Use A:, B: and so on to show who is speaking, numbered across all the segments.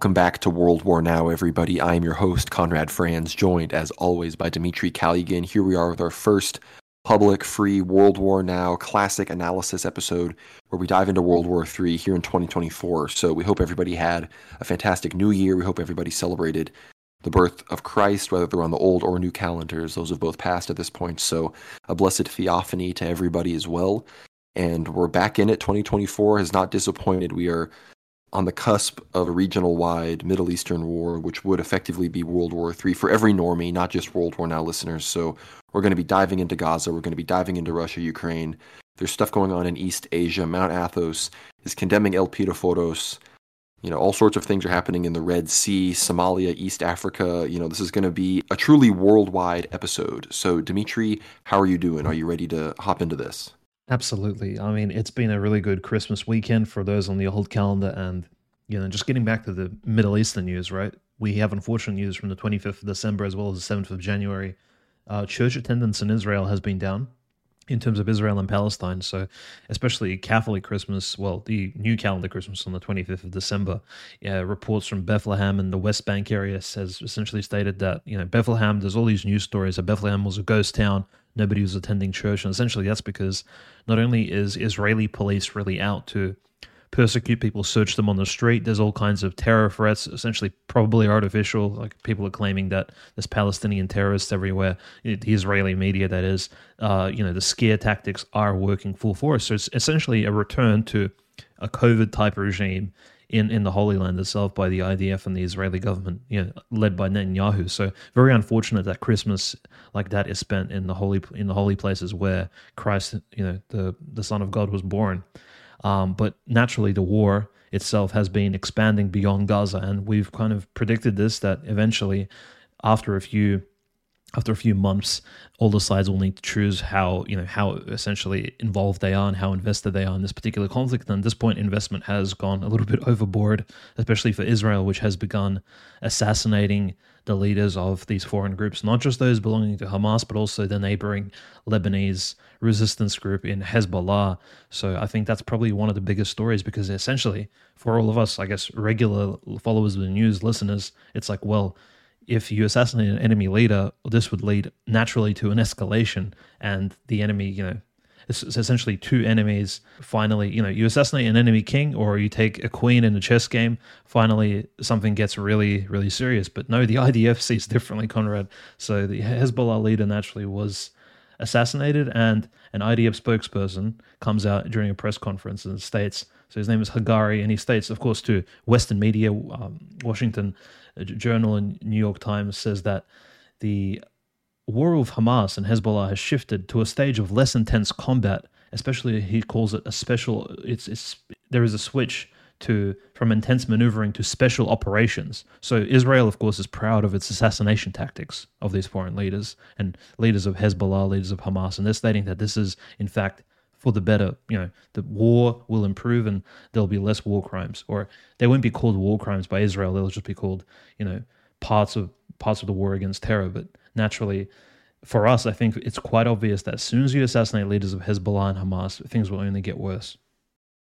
A: Welcome back to World War Now, everybody. I am your host, Conrad Franz, joined as always by Dimitri Kalugin. Here we are with our first public, free World War Now classic analysis episode where we dive into World War III here in 2024. So we hope everybody had a fantastic new year. We hope everybody celebrated the birth of Christ, whether they're on the old or new calendars. Those have both passed at this point. So a blessed theophany to everybody as well. And we're back in it. 2024 has not disappointed. We are on the cusp of a regional wide Middle Eastern war, which would effectively be World War III for every normie, not just World War Now listeners. So we're going to be diving into Gaza. We're going to be diving into Russia, Ukraine. There's stuff going on in East Asia. Mount Athos is condemning Elpidophoros. You know, all sorts of things are happening in the Red Sea, Somalia, East Africa. You know, this is going to be a truly worldwide episode. So, Dimitri, how are you doing? Are you ready to hop into this?
B: Absolutely. I mean, it's been a really good Christmas weekend for those on the old calendar. And, you know, just getting back to the Middle Eastern news, right? We have unfortunate news from the 25th of December as well as the 7th of January. Uh, church attendance in Israel has been down in terms of Israel and Palestine. So, especially Catholic Christmas, well, the new calendar Christmas on the 25th of December, yeah, reports from Bethlehem and the West Bank area has essentially stated that, you know, Bethlehem, there's all these news stories that Bethlehem was a ghost town nobody was attending church. And essentially, that's because not only is Israeli police really out to persecute people, search them on the street, there's all kinds of terror threats, essentially probably artificial. Like people are claiming that there's Palestinian terrorists everywhere. The Israeli media, that is, uh, you know, the scare tactics are working full force. So it's essentially a return to a COVID type regime in, in the Holy Land itself by the IDF and the Israeli government, you know, led by Netanyahu. So very unfortunate that Christmas like that is spent in the holy in the holy places where Christ, you know, the the Son of God was born. Um, but naturally, the war itself has been expanding beyond Gaza, and we've kind of predicted this that eventually, after a few after a few months, all the sides will need to choose how you know how essentially involved they are and how invested they are in this particular conflict. And at this point, investment has gone a little bit overboard, especially for Israel, which has begun assassinating the leaders of these foreign groups, not just those belonging to Hamas, but also the neighboring Lebanese resistance group in Hezbollah. So I think that's probably one of the biggest stories because essentially, for all of us, I guess, regular followers of the news, listeners, it's like, well, if you assassinate an enemy leader, this would lead naturally to an escalation, and the enemy, you know, it's, essentially two enemies. Finally, you know, you assassinate an enemy king, or you take a queen in a chess game. Finally, something gets really, really serious. But no, the IDF sees differently, Conrad. So the Hezbollah leader naturally was assassinated, and an IDF spokesperson comes out during a press conference and states. So his name is Hagari, and he states, of course, to Western media, um, Washington Journal and New York Times says that the war with Hamas and Hezbollah has shifted to a stage of less intense combat. Especially, he calls it a special. It's, it's there is a switch to from intense maneuvering to special operations. So Israel, of course, is proud of its assassination tactics of these foreign leaders and leaders of Hezbollah, leaders of Hamas, and they're stating that this is in fact for the better. You know, the war will improve and there'll be less war crimes, or they won't be called war crimes by Israel. They'll just be called, you know, parts of parts of the war against terror. But naturally, for us, I think it's quite obvious that as soon as you assassinate leaders of Hezbollah and Hamas, things will only get worse.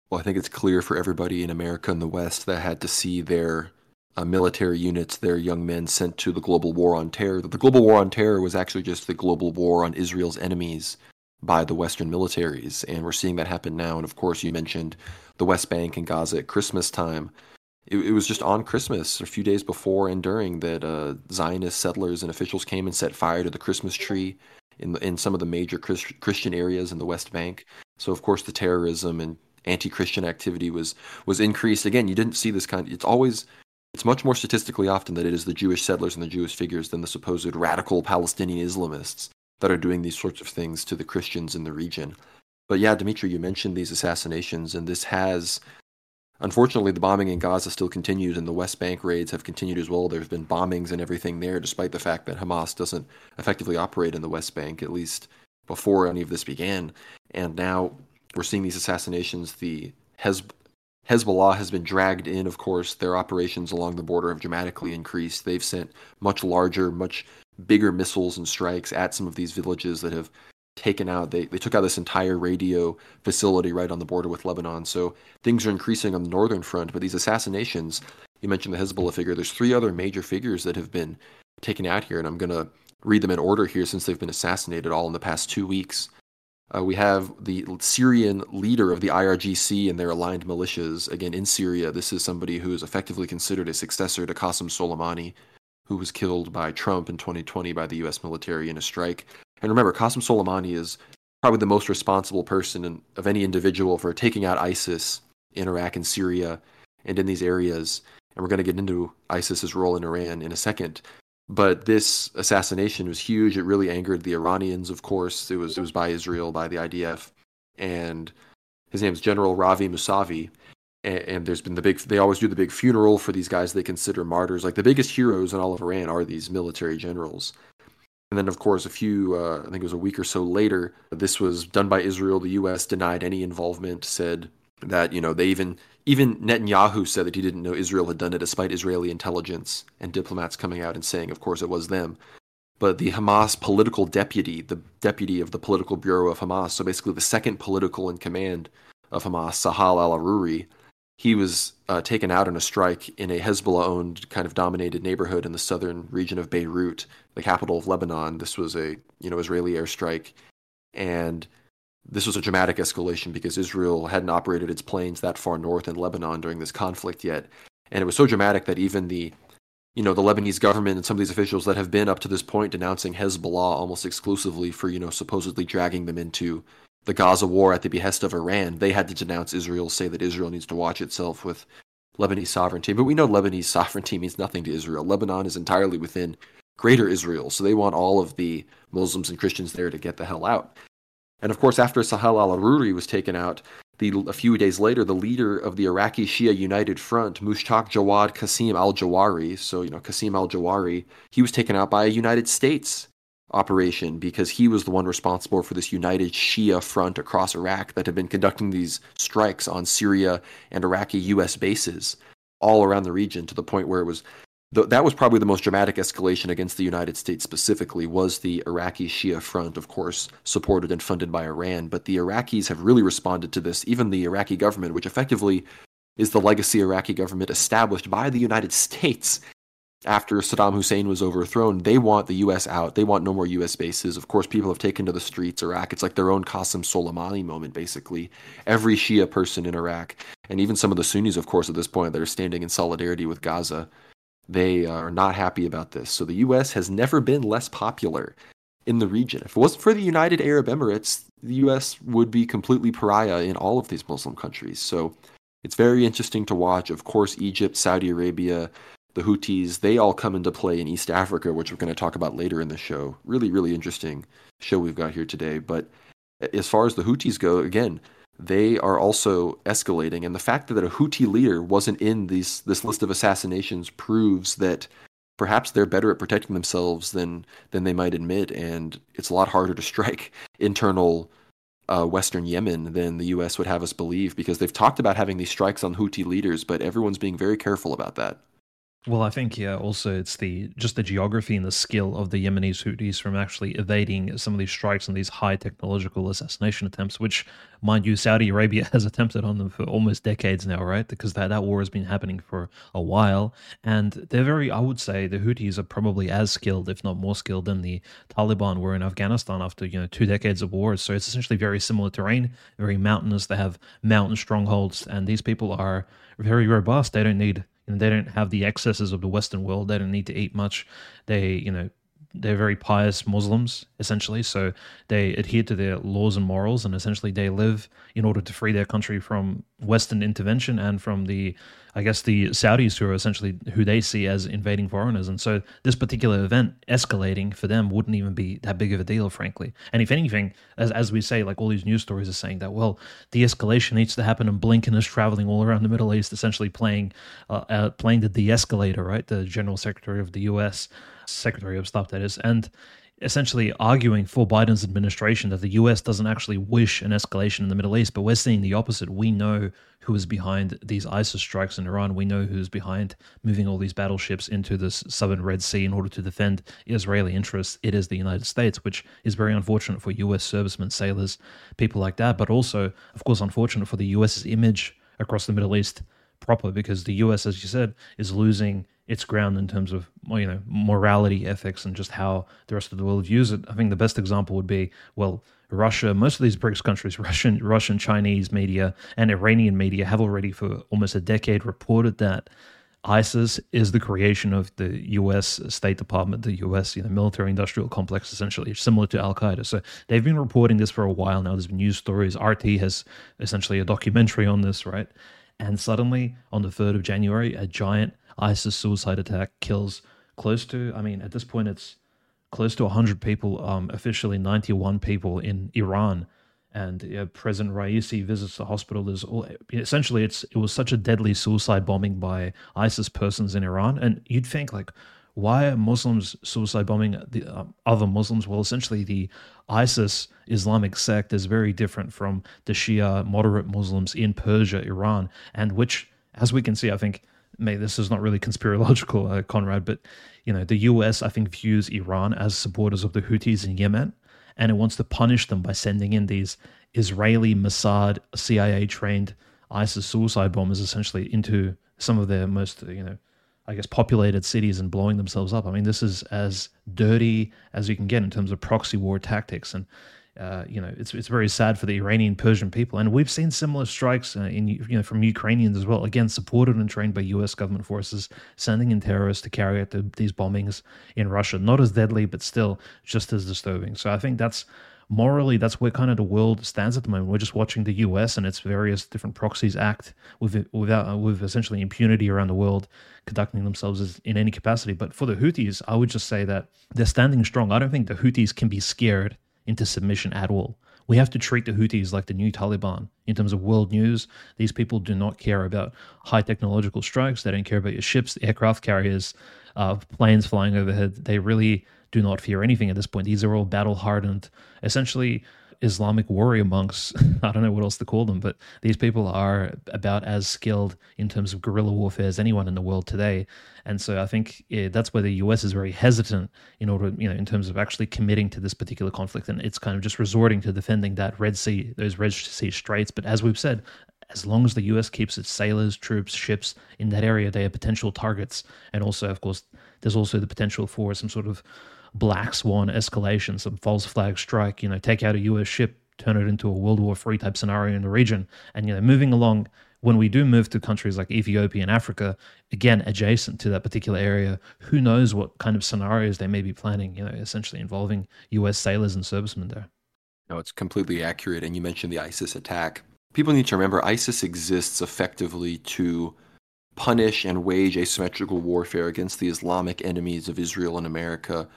A: Well, I think it's clear for everybody in America and the West that had to see their uh, military units, their young men sent to the global war on terror. The global war on terror was actually just the global war on Israel's enemies by the Western militaries. And we're seeing that happen now. And of course, you mentioned the West Bank and Gaza at Christmas time. It, it was just on Christmas, a few days before and during, that uh, Zionist settlers and officials came and set fire to the Christmas tree in, the, in some of the major Christ, Christian areas in the West Bank. So, of course, the terrorism and anti-Christian activity was was increased. Again, you didn't see this kind. Of, it's always it's much more statistically often that it is the Jewish settlers and the Jewish figures than the supposed radical Palestinian Islamists that are doing these sorts of things to the Christians in the region. But yeah, Dimitri, you mentioned these assassinations, and this has, unfortunately, the bombing in Gaza still continues, and the West Bank raids have continued as well. There's been bombings and everything there, despite the fact that Hamas doesn't effectively operate in the West Bank, at least before any of this began. And now we're seeing these assassinations. The Hez- Hezbollah has been dragged in, of course. Their operations along the border have dramatically increased. They've sent much larger, much bigger missiles and strikes at some of these villages that have taken out they, they took out this entire radio facility right on the border with Lebanon. So things are increasing on the northern front, but these assassinations, You mentioned the Hezbollah figure. There's three other major figures that have been taken out here, and I'm going to read them in order here since they've been assassinated all in the past two weeks. Uh, we have the Syrian leader of the IRGC and their aligned militias. Again, in Syria, this is somebody who is effectively considered a successor to Qasem Soleimani, who was killed by Trump in 2020 by the U.S. military in a strike. And remember, Qasem Soleimani is probably the most responsible person in, of any individual for taking out ISIS in Iraq and Syria and in these areas. And we're going to get into ISIS's role in Iran in a second. But this assassination was huge. It really angered the Iranians, of course. It was it was by Israel, by the IDF, and his name is General Razi Musavi. And, and there's been the big. They always do the big funeral for these guys they consider martyrs. Like the biggest heroes in all of Iran are these military generals. And then, of course, a few, uh, I think it was a week or so later, this was done by Israel. The U.S. denied any involvement, said that, you know, they even even Netanyahu said that he didn't know Israel had done it, despite Israeli intelligence and diplomats coming out and saying, of course, it was them. But the Hamas political deputy, the deputy of the political bureau of Hamas, so basically the second political in command of Hamas, Sahal al Aruri, he was uh, taken out in a strike in a Hezbollah owned, kind of dominated neighborhood in the southern region of Beirut, the capital of Lebanon. This was a you know Israeli airstrike. And this was a dramatic escalation because Israel hadn't operated its planes that far north in Lebanon during this conflict yet. And it was so dramatic that even the you know, the Lebanese government and some of these officials that have been up to this point denouncing Hezbollah almost exclusively for, you know, supposedly dragging them into the Gaza war at the behest of Iran, they had to denounce Israel, say that Israel needs to watch itself with Lebanese sovereignty. But we know Lebanese sovereignty means nothing to Israel. Lebanon is entirely within greater Israel, so they want all of the Muslims and Christians there to get the hell out. And of course, after Sahal al Aruri was taken out, the, a few days later, the leader of the Iraqi Shia United Front, Mushtaq Jawad Qasim al Jawari, so, you know, Qasim al Jawari, he was taken out by a United States operation because he was the one responsible for this united Shia front across Iraq that had been conducting these strikes on Syria and Iraqi U.S. bases all around the region to the point where it was that was probably the most dramatic escalation against the United States specifically was the Iraqi Shia front, of course, supported and funded by Iran. But the Iraqis have really responded to this. Even the Iraqi government, which effectively is the legacy Iraqi government established by the United States after Saddam Hussein was overthrown, they want the U.S. out. They want no more U.S. bases. Of course, people have taken to the streets. Iraq, it's like their own Qasem Soleimani moment, basically. Every Shia person in Iraq, and even some of the Sunnis, of course, at this point, that are standing in solidarity with Gaza, they uh, are not happy about this. So the U.S. has never been less popular in the region. If it wasn't for the United Arab Emirates, the U.S. would be completely pariah in all of these Muslim countries. So it's very interesting to watch. Of course, Egypt, Saudi Arabia, the Houthis, they all come into play in East Africa, which we're going to talk about later in the show. Really, really interesting show we've got here today. But as far as the Houthis go, again, they are also escalating. And the fact that a Houthi leader wasn't in these, this list of assassinations proves that perhaps they're better at protecting themselves than, than they might admit. And it's a lot harder to strike internal uh, Western Yemen than the U.S. would have us believe because they've talked about having these strikes on Houthi leaders, but everyone's being very careful about that.
B: Well, I think yeah. Also, it's the just the geography and the skill of the Yemeni Houthis from actually evading some of these strikes and these high technological assassination attempts, which, mind you, Saudi Arabia has attempted on them for almost decades now, right? Because that that war has been happening for a while, and they're very. I would say the Houthis are probably as skilled, if not more skilled, than the Taliban were in Afghanistan after you know two decades of wars. So it's essentially very similar terrain, very mountainous. They have mountain strongholds, and these people are very robust. They don't need you know, they don't have the excesses of the Western world. They don't need to eat much. They, you know, they're very pious Muslims essentially, so they adhere to their laws and morals, and essentially they live in order to free their country from Western intervention and from the I guess the Saudis who are essentially who they see as invading foreigners. And so this particular event escalating for them wouldn't even be that big of a deal, frankly. And if anything, as, as we say, like all these news stories are saying that, well, de escalation needs to happen and Blinken is traveling all around the Middle East, essentially playing, uh, uh, playing the de escalator, right? The general secretary of the US, secretary of stuff, that is. And essentially arguing for Biden's administration that the US doesn't actually wish an escalation in the Middle East, but we're seeing the opposite. We know who is behind these ISIS strikes in Iran. We know who's behind moving all these battleships into the southern Red Sea in order to defend Israeli interests. It is the United States, which is very unfortunate for US servicemen, sailors, people like that, but also, of course, unfortunate for the US's image across the Middle East proper because the US, as you said, is losing its ground in terms of you know morality, ethics, and just how the rest of the world views it. I think the best example would be well, Russia. Most of these BRICS countries, Russian, Russian, Chinese media, and Iranian media have already for almost a decade reported that ISIS is the creation of the U.S. State Department, the U.S. You know, military-industrial complex, essentially similar to Al Qaeda. So they've been reporting this for a while now. There's been news stories. RT has essentially a documentary on this, right? And suddenly, on the third of January, a giant ISIS suicide attack kills close to. I mean, at this point, it's close to 100 people. Um, officially, 91 people in Iran and uh, President Raisi visits the hospital. There's all, essentially it's it was such a deadly suicide bombing by ISIS persons in Iran, and you'd think like, why are Muslims suicide bombing the uh, other Muslims? Well, essentially the ISIS Islamic sect is very different from the Shia moderate Muslims in Persia, Iran, and which, as we can see, I think. May this is not really conspirological, uh, Conrad, but you know the U.S. I think views Iran as supporters of the Houthis in Yemen, and it wants to punish them by sending in these Israeli Mossad CIA trained ISIS suicide bombers essentially into some of their most you know I guess populated cities and blowing themselves up. I mean, this is as dirty as you can get in terms of proxy war tactics, and uh, you know, it's it's very sad for the Iranian Persian people, and we've seen similar strikes uh, in you know from Ukrainians as well. Again, supported and trained by U.S. government forces, sending in terrorists to carry out the, these bombings in Russia. Not as deadly, but still just as disturbing. So I think that's morally that's where kind of the world stands at the moment. We're just watching the U.S. and its various different proxies act with without with essentially impunity around the world, conducting themselves as, in any capacity. But for the Houthis, I would just say that they're standing strong. I don't think the Houthis can be scared into submission at all. We have to treat the Houthis like the new Taliban in terms of world news. These people do not care about high technological strikes. They don't care about your ships, aircraft carriers, uh, planes flying overhead. They really do not fear anything at this point. These are all battle hardened, essentially Islamic warrior monks. I don't know what else to call them, but these people are about as skilled in terms of guerrilla warfare as anyone in the world today. And so I think that's where the US is very hesitant in order, you know, in terms of actually committing to this particular conflict. And it's kind of just resorting to defending that Red Sea, those Red Sea straits. But as we've said, as long as the US keeps its sailors, troops, ships in that area, they are potential targets. And also, of course, there's also the potential for some sort of black swan escalation, some false flag strike, you know, take out a US ship, turn it into a World War III type scenario in the region. And, you know, moving along, when we do move to countries like Ethiopia and Africa, again, adjacent to that particular area, who knows what kind of scenarios they may be planning, you know, essentially involving US sailors and servicemen there.
A: No, it's completely accurate. And you mentioned the ISIS attack. People need to remember ISIS exists effectively to punish and wage asymmetrical warfare against the Islamic enemies of Israel and America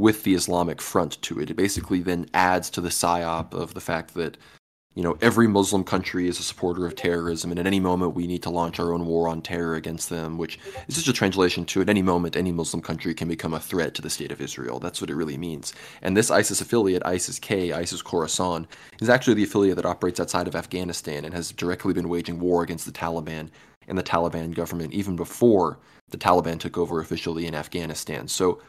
A: with the Islamic front to it. It basically then adds to the psyop of the fact that you know every Muslim country is a supporter of terrorism, and at any moment we need to launch our own war on terror against them. Which is just a translation to at any moment any Muslim country can become a threat to the state of Israel. That's what it really means. And this ISIS affiliate, ISIS-K, ISIS Khorasan, is actually the affiliate that operates outside of Afghanistan and has directly been waging war against the Taliban and the Taliban government even before the Taliban took over officially in Afghanistan. So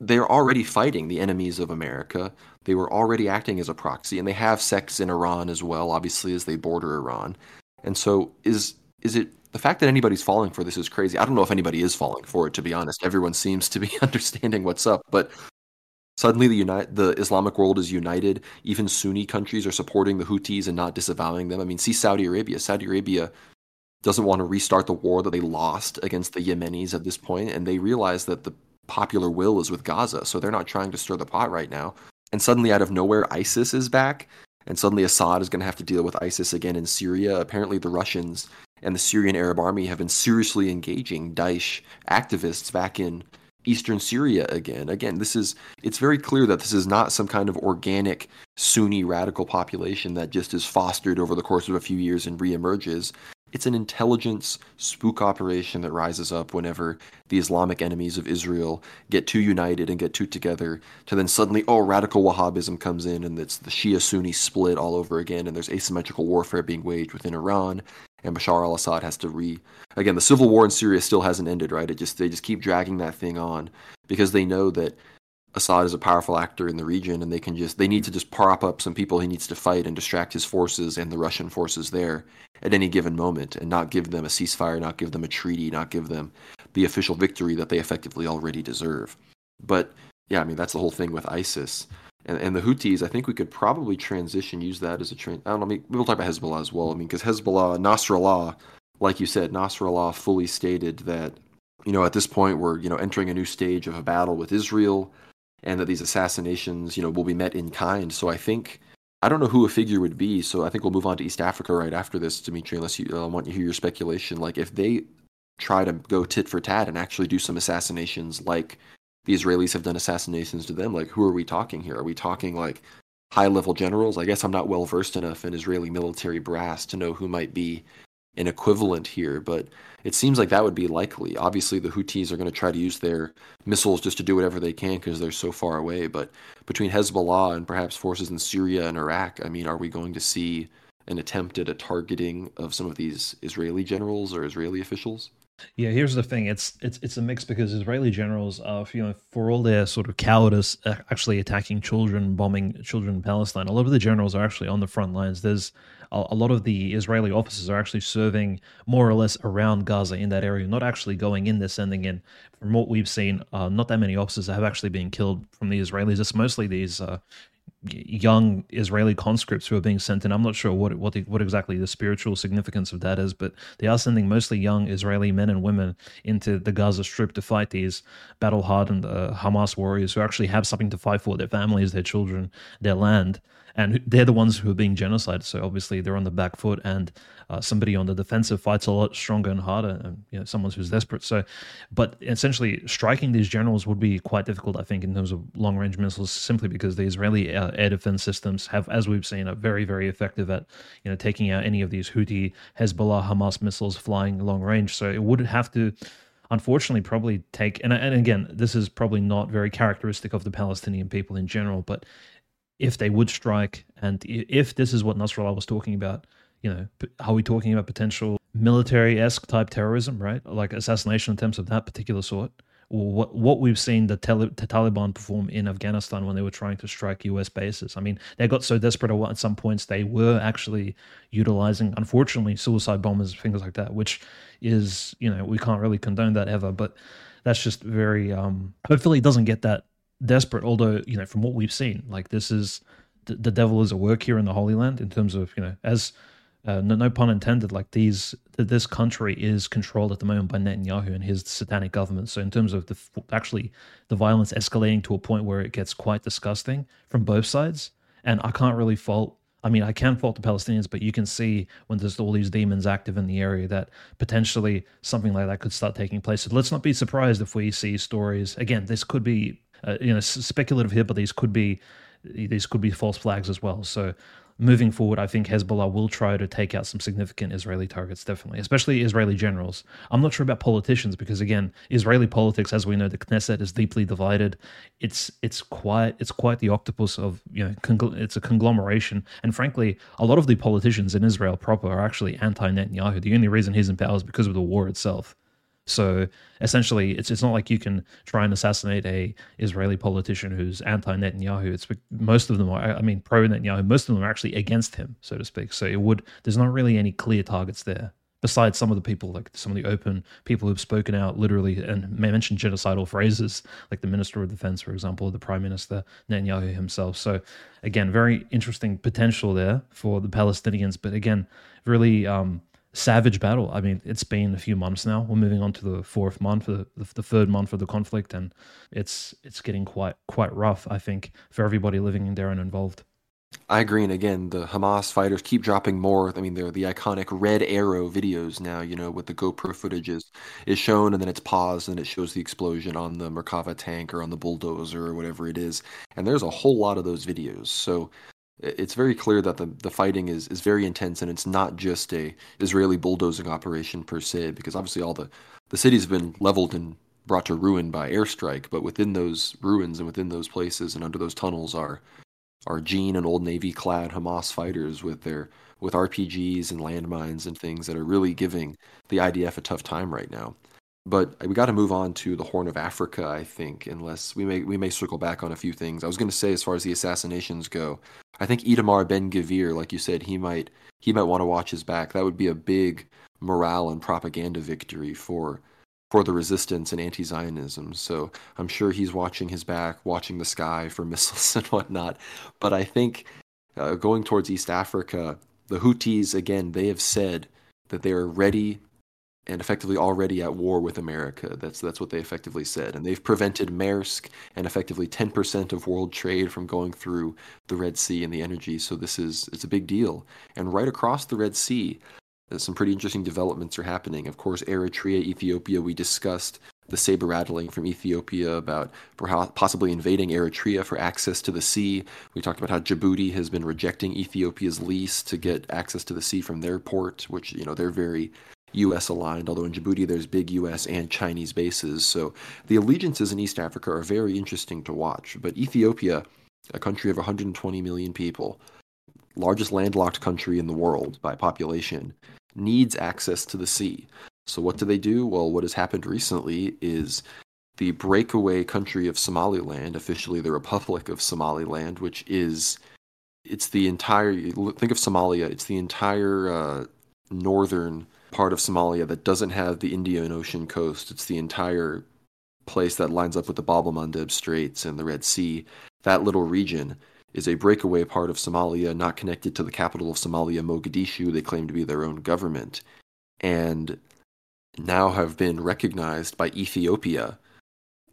A: they're already fighting the enemies of America. They were already acting as a proxy, and they have sects in Iran as well, obviously, as they border Iran. And so, is is it the fact that anybody's falling for this is crazy? I don't know if anybody is falling for it, to be honest. Everyone seems to be understanding what's up, but suddenly the unite the Islamic world is united. Even Sunni countries are supporting the Houthis and not disavowing them. I mean, see Saudi Arabia. Saudi Arabia doesn't want to restart the war that they lost against the Yemenis at this point, and they realize that the popular will is with Gaza, so they're not trying to stir the pot right now. And suddenly, out of nowhere, ISIS is back, and suddenly Assad is going to have to deal with ISIS again in Syria. Apparently, the Russians and the Syrian Arab Army have been seriously engaging Daesh activists back in eastern Syria again. Again, this is it's very clear that this is not some kind of organic Sunni radical population that just is fostered over the course of a few years and reemerges. It's an intelligence spook operation that rises up whenever the Islamic enemies of Israel get too united and get too together to then suddenly, oh, radical Wahhabism comes in and it's the Shia Sunni split all over again and there's asymmetrical warfare being waged within Iran and Bashar al-Assad has to re again the civil war in Syria still hasn't ended right? It just they just keep dragging that thing on because they know that Assad is a powerful actor in the region, and they can just they need to just prop up some people he needs to fight and distract his forces and the Russian forces there at any given moment, and not give them a ceasefire, not give them a treaty, not give them the official victory that they effectively already deserve. But yeah, I mean that's the whole thing with ISIS and, and the Houthis. I think we could probably transition, use that as a train. I don't know. I mean, we'll talk about Hezbollah as well. I mean, because Hezbollah, Nasrallah, like you said, Nasrallah fully stated that you know at this point we're you know entering a new stage of a battle with Israel and that these assassinations, you know, will be met in kind. So I think I don't know who a figure would be. So I think we'll move on to East Africa right after this, Dimitri. Unless you uh, want to hear your speculation, like if they try to go tit for tat and actually do some assassinations, like the Israelis have done assassinations to them, like who are we talking here? Are we talking like high level generals? I guess I'm not well versed enough in Israeli military brass to know who might be an equivalent here, but it seems like that would be likely. Obviously, the Houthis are going to try to use their missiles just to do whatever they can because they're so far away. But between Hezbollah and perhaps forces in Syria and Iraq, I mean, are we going to see an attempt at a targeting of some of these Israeli generals or Israeli officials?
B: Yeah, here's the thing. It's it's it's a mix because Israeli generals, uh, you know, for all their sort of cowardice, uh, actually attacking children, bombing children in Palestine. A lot of the generals are actually on the front lines. There's a, a lot of the Israeli officers are actually serving more or less around Gaza in that area, not actually going in there, sending in. From what we've seen, uh, not that many officers have actually been killed from the Israelis. It's mostly these uh, young Israeli conscripts who are being sent in. I'm not sure what what the, what exactly the spiritual significance of that is, but they are sending mostly young Israeli men and women into the Gaza Strip to fight these battle hardened uh, Hamas warriors who actually have something to fight for: their families, their children, their land and they're the ones who are being genocided. So obviously they're on the back foot, and uh, somebody on the defensive fights a lot stronger and harder, and you know someone who's desperate. So, but essentially striking these generals would be quite difficult, I think, in terms of long range missiles, simply because the Israeli uh, air defense systems have, as we've seen, are very very effective at you know taking out any of these Houthi, Hezbollah, Hamas missiles flying long range. So it would have to unfortunately probably take and, and again this is probably not very characteristic of the palestinian people in general but if they would strike, and if this is what Nasrallah was talking about, you know, are we talking about potential military esque type terrorism, right? Like assassination attempts of that particular sort? Or what what we've seen the, the Taliban perform in Afghanistan when they were trying to strike U.S. bases. I mean, they got so desperate at some points they were actually utilizing, unfortunately, suicide bombers, things like that, which is you know we can't really condone that ever, but that's just very. Um, hopefully, it doesn't get that desperate. Although you know, from what we've seen, like this is the, the devil is at work here in the Holy Land in terms of you know, as uh, no, no pun intended, like these this country is controlled at the moment by Netanyahu and his satanic government. So in terms of the actually the violence escalating to a point where it gets quite disgusting from both sides, and I can't really fault I mean, I can fault the Palestinians, but you can see when there's all these demons active in the area that potentially something like that could start taking place. So let's not be surprised if we see stories. Again, this could be uh, you know speculative here, but these could be these could be false flags as well. So moving forward, I think Hezbollah will try to take out some significant Israeli targets, definitely, especially Israeli generals. I'm not sure about politicians because again, Israeli politics, as we know, the Knesset is deeply divided. It's it's quite it's quite the octopus of you know it's a conglomeration, and frankly, a lot of the politicians in Israel proper are actually anti Netanyahu. The only reason he's in power is because of the war itself. So essentially, it's it's not like you can try and assassinate a Israeli politician who's anti Netanyahu. It's most of them are, I mean, pro Netanyahu. Most of them are actually against him, so to speak. So it would there's not really any clear targets there. Besides some of the people, like some of the open people who've spoken out literally and mentioned genocidal phrases, like the Minister of Defense, for example, or the Prime Minister Netanyahu himself. So, again, very interesting potential there for the Palestinians. But again, really um, savage battle. I mean, it's been a few months now. We're moving on to the fourth month, the, the third month of the conflict, and it's it's getting quite quite rough. I think for everybody living in there and involved.
A: I agree, and again, the Hamas fighters keep dropping more. I mean, they're the iconic red arrow videos now. You know, with the GoPro footage is is shown, and then it's paused, and it shows the explosion on the Merkava tank or on the bulldozer or whatever it is. And there's a whole lot of those videos. So it's very clear that the, the fighting is, is very intense and it's not just a Israeli bulldozing operation per se because obviously all the the city's been leveled and brought to ruin by airstrike but within those ruins and within those places and under those tunnels are are Jean and Old Navy clad Hamas fighters with their with RPGs and landmines and things that are really giving the IDF a tough time right now. But we got to move on to the Horn of Africa, I think, unless we may we may circle back on a few things. I was going to say, as far as the assassinations go, I think Itamar Ben Gvir, like you said, he might he might want to watch his back. That would be a big morale and propaganda victory for for the resistance and anti-Zionism. So I'm sure he's watching his back, watching the sky for missiles and whatnot. But I think uh, going towards East Africa, the Houthis again, they have said that they are ready and effectively already at war with America. That's that's what they effectively said, and they've prevented Maersk and effectively 10% of world trade from going through the Red Sea and the energy. So this is it's a big deal. And right across the Red Sea, uh, some pretty interesting developments are happening. Of course, Eritrea, Ethiopia, we discussed the saber rattling from Ethiopia about possibly invading Eritrea for access to the sea. We talked about how Djibouti has been rejecting Ethiopia's lease to get access to the sea from their port, which you know they're very U.S. aligned, although in Djibouti there's big U.S. and Chinese bases. So the allegiances in East Africa are very interesting to watch. But Ethiopia, a country of 120 million people, largest landlocked country in the world by population, needs access to the sea. So what do they do? Well, what has happened recently is the breakaway country of Somaliland, officially the Republic of Somaliland, which is it's the entire think of Somalia, it's the entire uh, northern part of Somalia that doesn't have the Indian Ocean coast. It's the entire place that lines up with the Bab el Mandeb Straits and the Red Sea. That little region is a breakaway part of Somalia, not connected to the capital of Somalia, Mogadishu. They claim to be their own government. And now have been recognized by Ethiopia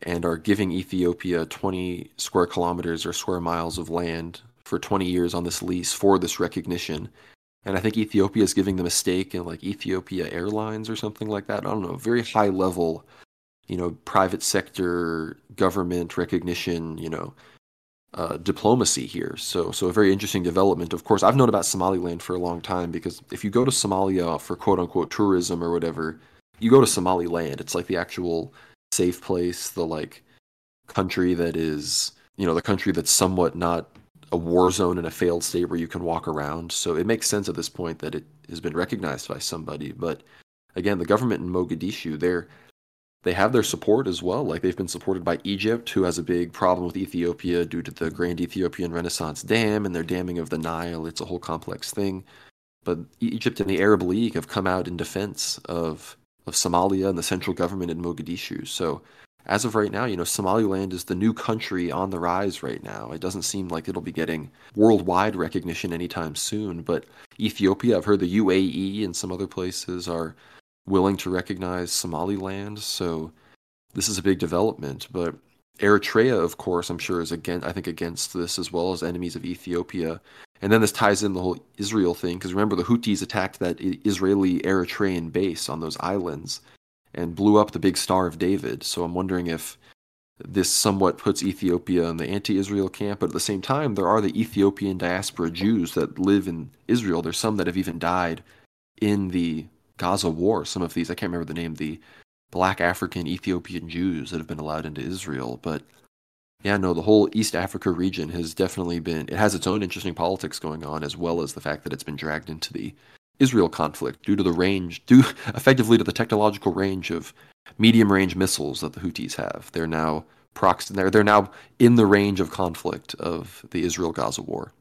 A: and are giving Ethiopia 20 square kilometers or square miles of land for 20 years on this lease for this recognition and I think Ethiopia is giving them a stake in like Ethiopia Airlines or something like that. I don't know, very high level, you know, private sector government recognition, you know, uh, diplomacy here. So, so a very interesting development. Of course, I've known about Somaliland for a long time because if you go to Somalia for quote unquote tourism or whatever, you go to Somaliland. It's like the actual safe place, the like country that is, you know, the country that's somewhat not a war zone in a failed state where you can walk around. So it makes sense at this point that it has been recognized by somebody. But again, the government in Mogadishu, they're they have their support as well. Like they've been supported by Egypt, who has a big problem with Ethiopia due to the Grand Ethiopian Renaissance Dam and their damming of the Nile. It's a whole complex thing. But Egypt and the Arab League have come out in defense of of Somalia and the central government in Mogadishu. So as of right now, you know, Somaliland is the new country on the rise right now. It doesn't seem like it'll be getting worldwide recognition anytime soon, but Ethiopia, I've heard the UAE and some other places are willing to recognize Somaliland, so this is a big development, but Eritrea, of course, I'm sure is again I think against this as well as enemies of Ethiopia. And then this ties in the whole Israel thing because remember the Houthis attacked that Israeli Eritrean base on those islands and blew up the big Star of David. So I'm wondering if this somewhat puts Ethiopia in the anti Israel camp, but at the same time, there are the Ethiopian diaspora Jews that live in Israel. There's some that have even died in the Gaza war. Some of these, I can't remember the name, the black African Ethiopian Jews that have been allowed into Israel. But yeah, no, the whole East Africa region has definitely been, it has its own interesting politics going on, as well as the fact that it's been dragged into the Israel conflict due to the range, due effectively to the technological range of medium range missiles that the Houthis have. They're now prox- they're, they're now in the range of conflict of the Israel Gaza war.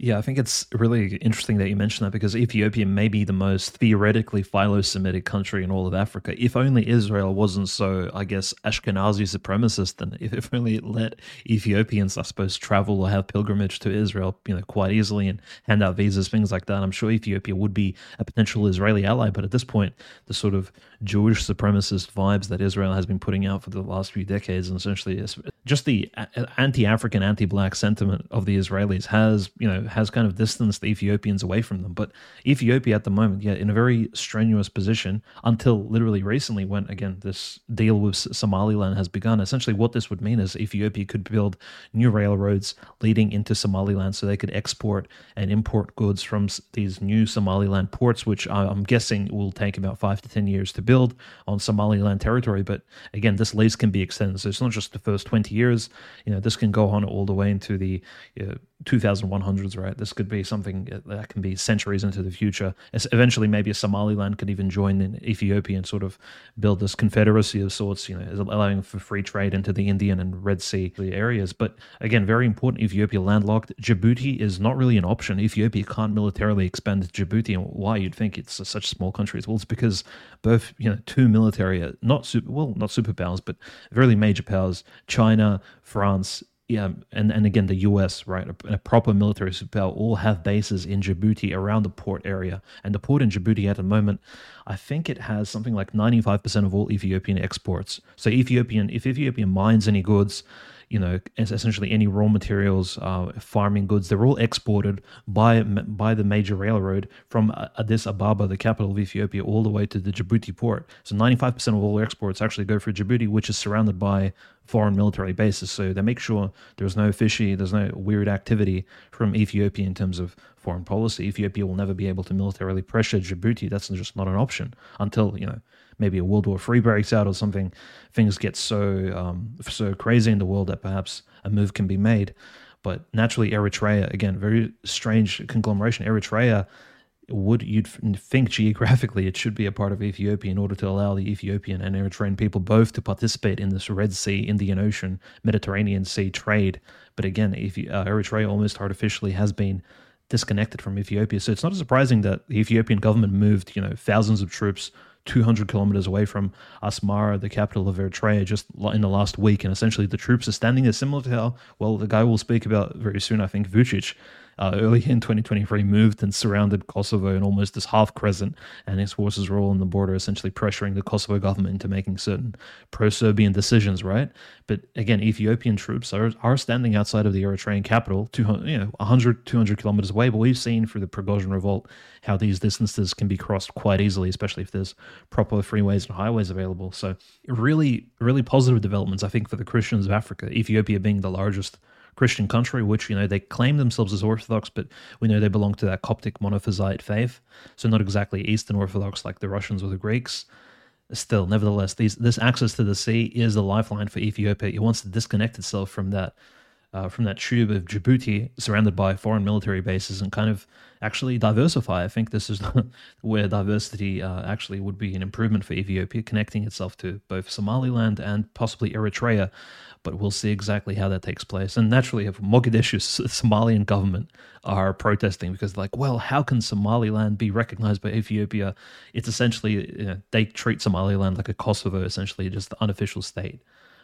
B: Yeah, I think it's really interesting that you mentioned that because Ethiopia may be the most theoretically philo-Semitic country in all of Africa. If only Israel wasn't so, I guess, Ashkenazi supremacist, and if, if only it let Ethiopians, I suppose, travel or have pilgrimage to Israel, you know, quite easily and hand out visas, things like that. I'm sure Ethiopia would be a potential Israeli ally. But at this point, the sort of Jewish supremacist vibes that Israel has been putting out for the last few decades, and essentially just the anti-African, anti-black sentiment of the Israelis has, you know, has kind of distanced the Ethiopians away from them. But Ethiopia at the moment, yeah, in a very strenuous position until literally recently, when again this deal with Somaliland has begun. Essentially, what this would mean is Ethiopia could build new railroads leading into Somaliland, so they could export and import goods from these new Somaliland ports, which I'm guessing will take about five to ten years to build on Somaliland territory. But again, this lease can be extended, so it's not just the first twenty years. You know, this can go on all the way into the uh, know, 2100s, right? This could be something uh, that can be centuries into the future. Eventually, maybe a Somaliland could even join in Ethiopia and sort of build this confederacy of sorts, you know, allowing for free trade into the Indian and Red Sea areas. But again, very important, Ethiopia landlocked. Djibouti is not really an option. Ethiopia can't militarily expand Djibouti. And why you'd think it's such small countries? Well, it's because both, you know, two military, uh, not super, well, not superpowers, but really major powers, China, France, yeah, and, and again the U.S. right, a, a, proper military superpower all have bases in Djibouti around the port area, and the port in Djibouti at the moment, I think it has something like ninety five percent of all Ethiopian exports. So Ethiopian, if Ethiopia mines any goods, you know, essentially any raw materials, uh, farming goods, they're all exported by by the major railroad from Addis Ababa, the capital of Ethiopia, all the way to the Djibouti port. So 95% of all exports actually go through Djibouti, which is surrounded by foreign military bases. So they make sure there's no fishy, there's no weird activity from Ethiopia in terms of foreign policy. Ethiopia will never be able to militarily pressure Djibouti. That's just not an option until, you know, maybe a World War III breaks out or something. Things get so um, so crazy in the world that perhaps a move can be made. But naturally, Eritrea, again, very strange conglomeration. Eritrea would you'd think geographically it should be a part of Ethiopia in order to allow the Ethiopian and Eritrean people both to participate in this Red Sea, Indian Ocean, Mediterranean Sea trade. But again, uh, Eritrea almost artificially has been disconnected from Ethiopia. So it's not surprising that the Ethiopian government moved, you know, thousands of troops 200 kilometers away from Asmara, the capital of Eritrea, just in the last week. And essentially, the troops are standing there, similar to how, well, the guy we'll speak about very soon, I think, Vucic, uh, early in 2023 moved and surrounded Kosovo in almost this half crescent, and his forces were all on the border, essentially pressuring the Kosovo government into making certain pro Serbian decisions, right? But again, Ethiopian troops are, are standing outside of the Eritrean capital, 200, you know, 100, 200 kilometers away. But we've seen through the Prigozhin revolt how these distances can be crossed quite easily, especially if there's proper freeways and highways available. So, really, really positive developments, I think, for the Christians of Africa, Ethiopia being the largest Christian country, which, you know, they claim themselves as Orthodox, but we know they belong to that Coptic monophysite faith. So not exactly Eastern Orthodox like the Russians or the Greeks. Still, nevertheless, these, this access to the sea is the lifeline for Ethiopia. It wants to disconnect itself from that uh, from that tube of Djibouti, surrounded by foreign military bases, and kind of actually diversify. I think this is where diversity uh, actually would be an improvement for Ethiopia, connecting itself to both Somaliland and possibly Eritrea. But we'll see exactly how that takes place. And naturally, if Mogadishu's Somalian government are protesting because, like, well, how can Somaliland be recognized by Ethiopia? It's essentially you know, they treat Somaliland like a Kosovo, essentially just the unofficial state.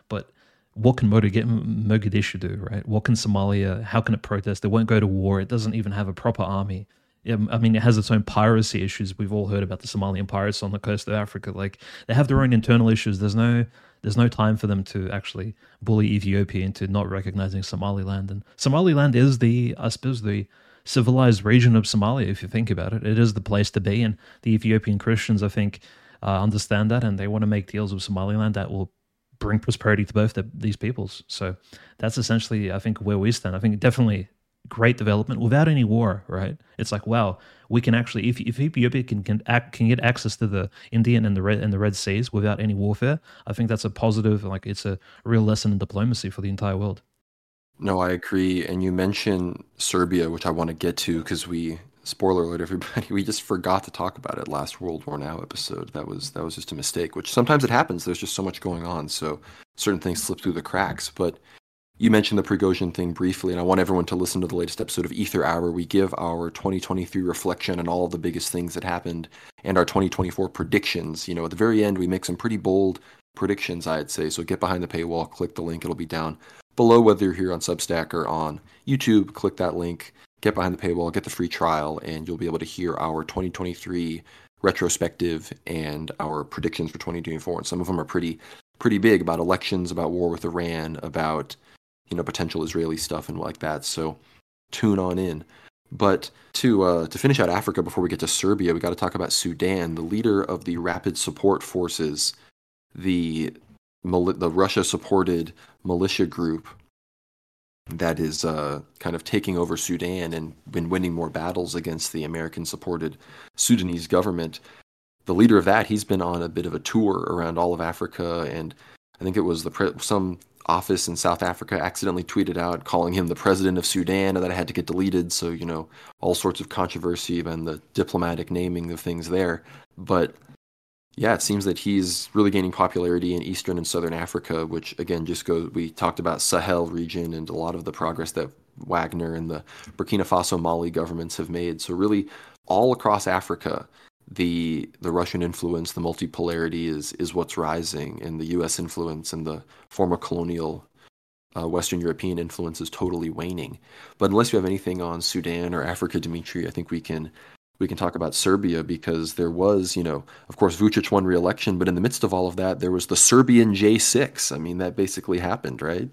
B: But what can Mogadishu do, right? What can Somalia, how can it protest? It won't go to war. It doesn't even have a proper army. I mean, it has its own piracy issues. We've all heard about the Somalian pirates on the coast of Africa. Like they have their own internal issues. There's no, there's no time for them to actually bully Ethiopia into not recognizing Somaliland. And Somaliland is the, I suppose, the civilized region of Somalia. If you think about it, it is the place to be. And the Ethiopian Christians, I think, uh, understand that, and they want to make deals with Somaliland that will bring prosperity to both the, these peoples. So that's essentially, I think, where we stand. I think definitely great development without any war, right? It's like, wow, we can actually, if, if Ethiopia can can, act, can get access to the Indian and the Red and the Red Seas without any warfare, I think that's a positive. Like it's a real lesson in diplomacy for the entire world.
A: No, I agree. And you mentioned Serbia, which I want to get to because we spoiler alert everybody we just forgot to talk about it last world war now episode that was that was just a mistake which sometimes it happens there's just so much going on so certain things slip through the cracks but you mentioned the Prigozhin thing briefly, and I want everyone to listen to the latest episode of Aether Hour. We give our 2023 reflection on all the biggest things that happened and our 2024 predictions. You know, at the very end, we make some pretty bold predictions, I'd say. So get behind the paywall, click the link, it'll be down below, whether you're here on Substack or on YouTube. Click that link get behind the paywall, get the free trial, and you'll be able to hear our 2023 retrospective and our predictions for 2024. And some of them are pretty pretty big about elections, about war with Iran, about you know potential Israeli stuff and like that. So tune on in. But to uh, to finish out Africa before we get to Serbia, we got to talk about Sudan. The leader of the Rapid Support Forces, the the Russia supported militia group that is uh, kind of taking over Sudan and been winning more battles against the American supported Sudanese government. The leader of that, he's been on a bit of a tour around all of Africa, and I think it was the pre- some office in South Africa accidentally tweeted out calling him the president of Sudan, and that had to get deleted. So you know all sorts of controversy and the diplomatic naming of things there. But yeah, it seems that he's really gaining popularity in Eastern and Southern Africa, which again just goes. We talked about Sahel region and a lot of the progress that Wagner and the Burkina Faso, Mali governments have made. So really, all across Africa, the the Russian influence, the multipolarity is is what's rising, and the U.S. influence and the former colonial uh, Western European influence is totally waning. But unless you have anything on Sudan or Africa, Dimitri, I think we can we can talk about Serbia because there was, you know, of course, Vucic won re-election, but in the midst of all of that, there was the Serbian J6. I mean, that basically happened, right?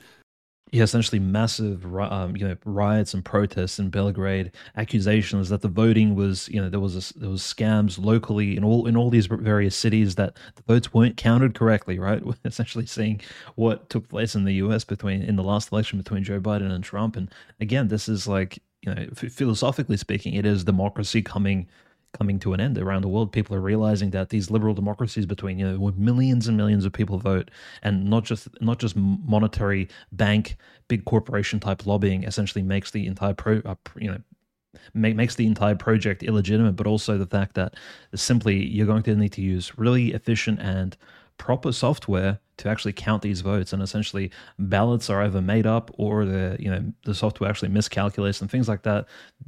B: yeah, essentially massive, um, you know, riots and protests in Belgrade. Accusations that the voting was, you know, there was a, there was scams locally in all in all these various cities that the votes weren't counted correctly. Right, We're essentially seeing what took place in the U.S. between in the last election between Joe Biden and Trump. And again, this is like, you know, philosophically speaking, it is democracy coming coming to an end around the world. People are realizing that these liberal democracies, between you know, millions and millions of people vote, and not just not just monetary bank, big corporation type lobbying, essentially makes the entire pro, uh, you know, make, makes the entire project illegitimate. But also the fact that simply you're going to need to use really efficient and proper software to actually count these votes and essentially ballots are either made up or the you know the software actually miscalculates and things like that.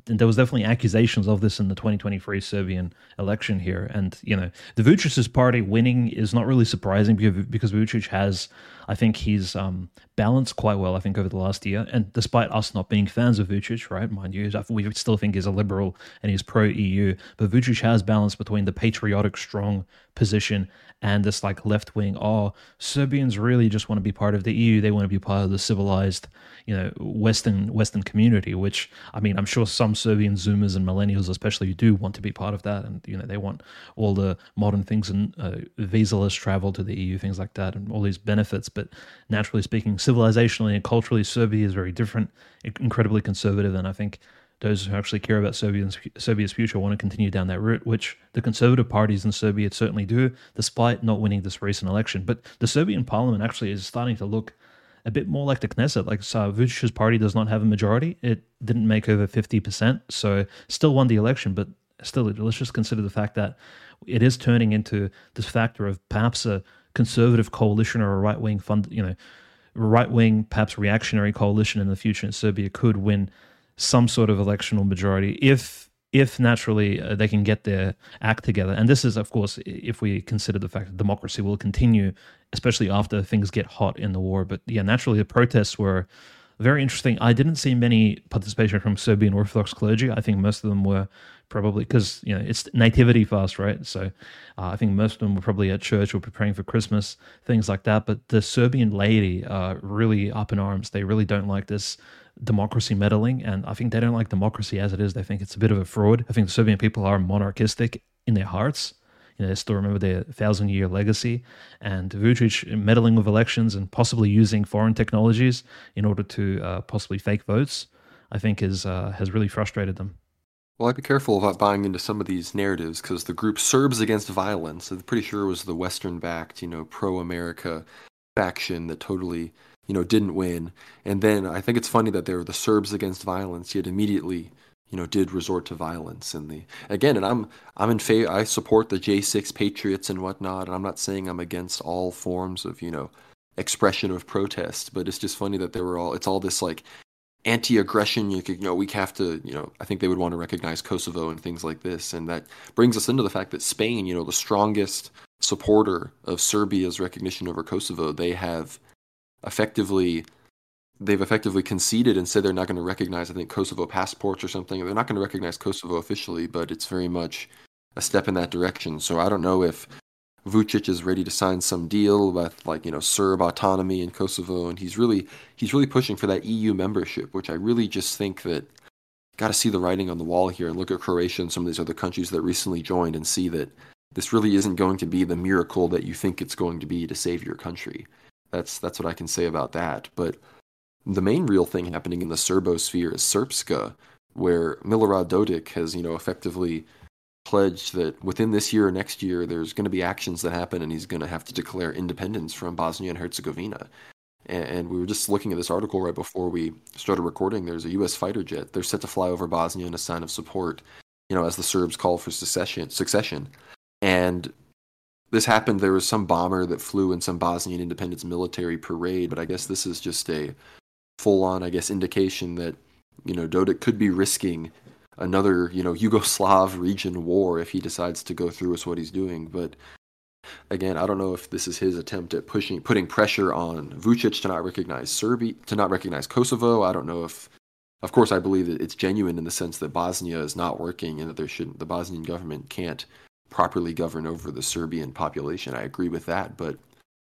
B: And there was definitely accusations of this in the 2023 Serbian election here. And you know the Vucic's party winning is not really surprising because because Vucic has I think he's um, balanced quite well I think over the last year. And despite us not being fans of Vucic right mind you we still think he's a liberal and he's pro EU but Vucic has balanced between the patriotic strong position and this like left wing. Oh Serbians really just want to be part of the EU they want to be part of the civilized you know western western community which I mean I'm sure some Serbian zoomers and millennials especially do want to be part of that. And you know they want all the modern things and uh, visa-less travel to the EU things like that and all these benefits but naturally speaking civilizationally and culturally Serbia is very different incredibly conservative and I think those who actually care about Serbia's, Serbia's future want to continue down that route, which the conservative parties in Serbia certainly do, despite not winning this recent election. But the Serbian parliament actually is starting to look a bit more like the Knesset. Like so Vucic's party does not have a majority; it didn't make over fifty percent, so still won the election. But still, let's just consider the fact that it is turning into this factor of perhaps a conservative coalition or a right wing fund, you know, right wing perhaps reactionary coalition in the future in Serbia could win some sort of electional majority if if naturally uh, they can get their act together. And this is, of course, if we consider the fact that democracy will continue, especially after things get hot in the war. But yeah, naturally, the protests were very interesting. I didn't see many participation from Serbian Orthodox clergy. I think most of them were probably because you know it's nativity fast, right? So uh, I think most of them were probably at church or preparing for Christmas, things like that. But the Serbian laity are really up in arms. They really don't like this democracy meddling, and I think they don't like democracy as it is. They think it's a bit of a fraud. I think the Serbian people are monarchistic in their hearts. You know, they still remember their thousand year legacy, and Vucic meddling with elections and possibly using foreign technologies in order to uh, possibly fake votes, I think is uh, has really frustrated them.
A: Well, I'd be careful about buying into some of these narratives because the group Serbs Against Violence, I'm pretty sure it was the Western backed, you know, pro America faction that totally you know, didn't win. And then I think it's funny that they were the Serbs against violence, yet immediately, you know, did resort to violence. And the again, and I'm I'm in favor. I support the J6 patriots and whatnot. And I'm not saying I'm against all forms of you know expression of protest, but it's just funny that they were all. It's all this like anti-aggression. You could, you know, we have to, you know, I think they would want to recognize Kosovo and things like this, and that brings us into the fact that Spain, you know, the strongest supporter of Serbia's recognition over Kosovo, they have effectively they've effectively conceded and said they're not going to recognize I think Kosovo passports or something. They're not going to recognize Kosovo officially, but it's very much a step in that direction. So I don't know if Vucic is ready to sign some deal with like you know Serb autonomy in Kosovo, and he's really he's really pushing for that EU membership, which I really just think that got to see the writing on the wall here and look at Croatia and some of these other countries that recently joined and see that this really isn't going to be the miracle that you think it's going to be to save your country. That's that's what I can say about that. But the main real thing happening in the Serbosphere is Srpska, where Milorad Dodik has, you know, effectively pledged that within this year or next year there's going to be actions that happen and he's going to have to declare independence from Bosnia and Herzegovina. And we were just looking at this article right before we started recording. There's a U.S. fighter jet. They're set to fly over Bosnia in a sign of support, you know, as the Serbs call for secession. Succession, and this happened. There was some bomber that flew in some Bosnian independence military parade, but I guess this is just a full-on, I guess, indication that you know Dodik could be risking another, you know, Yugoslav region war if he decides to go through with what he's doing. But again, I don't know if this is his attempt at pushing, putting pressure on Vucic to not recognize Serbia, to not recognize Kosovo. I don't know if, of course, I believe that it's genuine in the sense that Bosnia is not working and that there shouldn't, the Bosnian government can't properly govern over the Serbian population. I agree with that, but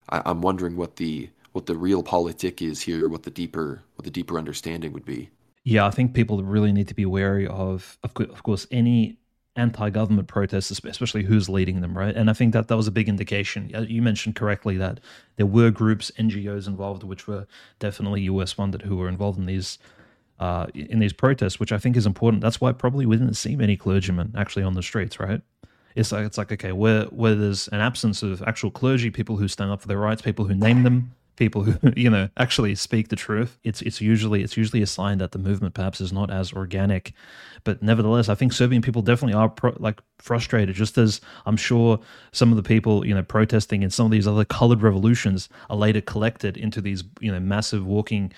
A: I, I'm wondering what the what the real politic is here, what the deeper what the deeper understanding would be.
B: Yeah, I think people really need to be wary of, of, of course, any anti-government protests, especially who's leading them, right? And I think that that was a big indication. You mentioned correctly that there were groups, NGOs involved, which were definitely US funded, who were involved in these uh, in these protests, which I think is important. That's why probably we didn't see many clergymen actually on the streets, right? It's like it's like okay, where where there's an absence of actual clergy, people who stand up for their rights, people who name them, people who you know actually speak the truth it's it's usually it's usually a sign that the movement perhaps is not as organic. But nevertheless i think serbian people definitely are pro, like frustrated just as i'm sure some of the people you know protesting in some of these other colored revolutions are later collected into these you know massive walking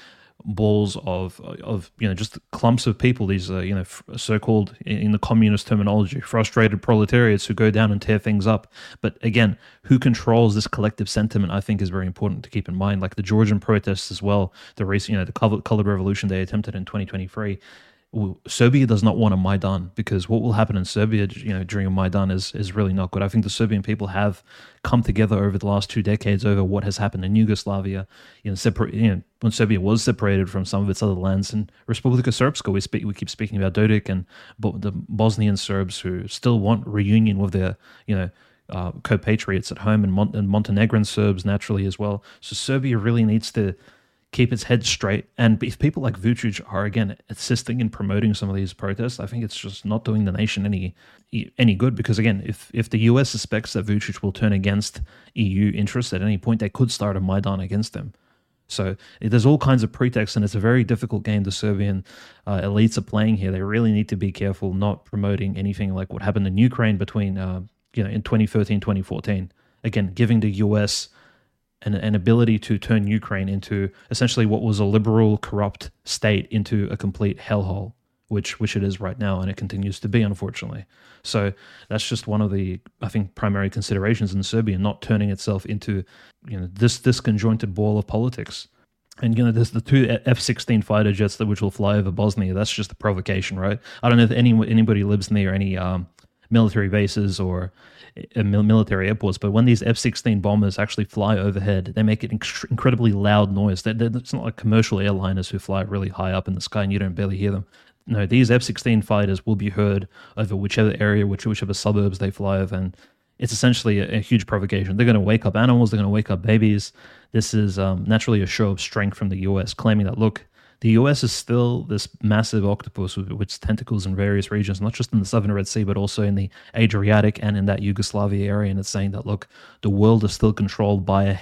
B: balls of of you know just clumps of people these uh, you know so-called in the communist terminology frustrated proletariats who go down and tear things up. But again who controls this collective sentiment i think is very important to keep in mind. Like the georgian protests as well the race you know the colored revolution they attempted in 2023 Serbia does not want a Maidan because what will happen in Serbia, you know, during a Maidan is is really not good. I think the Serbian people have come together over the last two decades over what has happened in Yugoslavia. You know, you know, when Serbia was separated from some of its other lands, and Republika Srpska, we speak, we keep speaking about Dodik and the Bosnian Serbs who still want reunion with their, you know, uh, compatriots at home, and, Mon- and Montenegrin Serbs naturally as well. So Serbia really needs to keep its head straight. And if people like Vucic are again assisting in promoting some of these protests, I think it's just not doing the nation any any good. Because again, if if the US suspects that Vucic will turn against EU interests at any point, they could start a Maidan against them. So there's all kinds of pretexts, and it's a very difficult game the Serbian uh, elites are playing here. They really need to be careful not promoting anything like what happened in Ukraine between uh, you know in 2013 2014. Again, giving the US an, an ability to turn Ukraine into essentially what was a liberal, corrupt state into a complete hellhole, which which it is right now, and it continues to be, unfortunately. So that's just one of the I think primary considerations in Serbia, not turning itself into you know this this conjointed ball of politics. And you know, there's the two F-16 fighter jets that which will fly over Bosnia. That's just a provocation, right? I don't know if any anybody lives near any um, military bases or military airports, but when these F-16 bombers actually fly overhead, they make an inc- incredibly loud noise. They're, they're, it's not like commercial airliners who fly really high up in the sky and you don't barely hear them. No, these F-16 fighters will be heard over whichever area, which, whichever suburbs they fly over, and it's essentially a, a huge provocation. They're going to wake up animals. They're going to wake up babies. This is um, naturally a show of strength from the U.S., claiming that look, the US is still this massive octopus with, tentacles in various regions, not just in the southern Red Sea, but also in the Adriatic and in that Yugoslavia area. And it's saying that, look, the world is still controlled by a,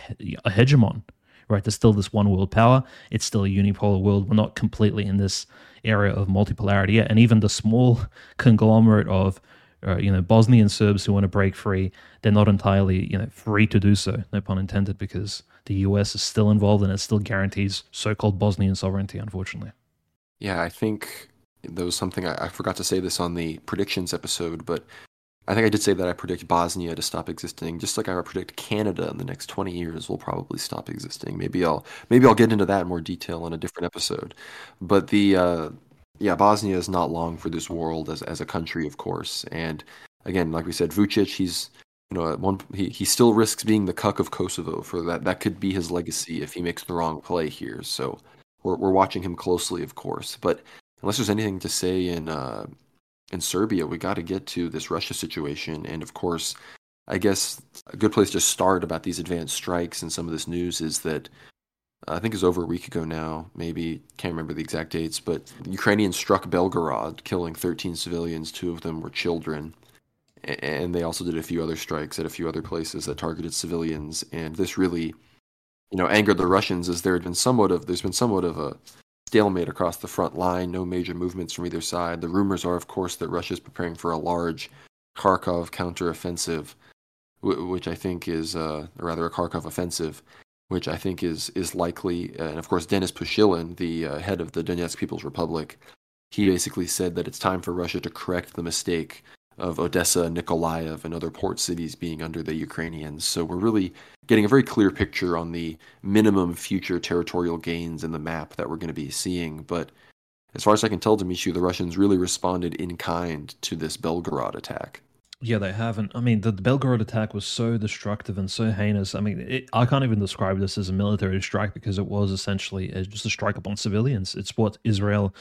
B: a hegemon, right? There's still this one world power. It's still a unipolar world. We're not completely in this area of multipolarity yet. And even the small conglomerate of uh, you know Bosnian Serbs who want to break free, they're not entirely you know free to do so. No pun intended, because the U.S. is still involved and it still guarantees so-called Bosnian sovereignty. Unfortunately.
A: Yeah, I think there was something I, I forgot to say this on the predictions episode, but I think I did say that I predict Bosnia to stop existing, just like I predict Canada in the next 20 years will probably stop existing. Maybe I'll maybe I'll get into that in more detail on a different episode. But the uh, yeah, Bosnia is not long for this world as as a country, of course. And again, like we said, Vucic, he's know, one he, he still risks being the cuck of Kosovo for that. That could be his legacy if he makes the wrong play here. So we're we're watching him closely, of course. But unless there's anything to say in uh, in Serbia, we got to get to this Russia situation, and of course, I guess a good place to start about these advanced strikes and some of this news is that I think is over a week ago now, maybe can't remember the exact dates, but Ukrainians struck Belgorod, killing 13 civilians. Two of them were children, and they also did a few other strikes at a few other places that targeted civilians. And this really you know angered the Russians as there had been somewhat of there's been somewhat of a stalemate across the front line, no major movements from either side. The rumors are, of course, that Russia is preparing for a large Kharkov counteroffensive, which I think is, uh, or rather, a Kharkov offensive, which I think is is likely. And of course, Denis Pushilin, the uh, head of the Donetsk People's Republic, he basically said that it's time for Russia to correct the mistake of Odessa, Nikolaev, and other port cities being under the Ukrainians. So we're really getting a very clear picture on the minimum future territorial gains in the map that we're going to be seeing. But as far as I can tell, Demetriou, the Russians really responded in kind to this Belgorod attack.
B: Yeah, they haven't. I mean, the, Belgorod attack was so destructive and so heinous. I mean, it, I can't even describe this as a military strike because it was essentially a, just a strike upon civilians. It's what Israel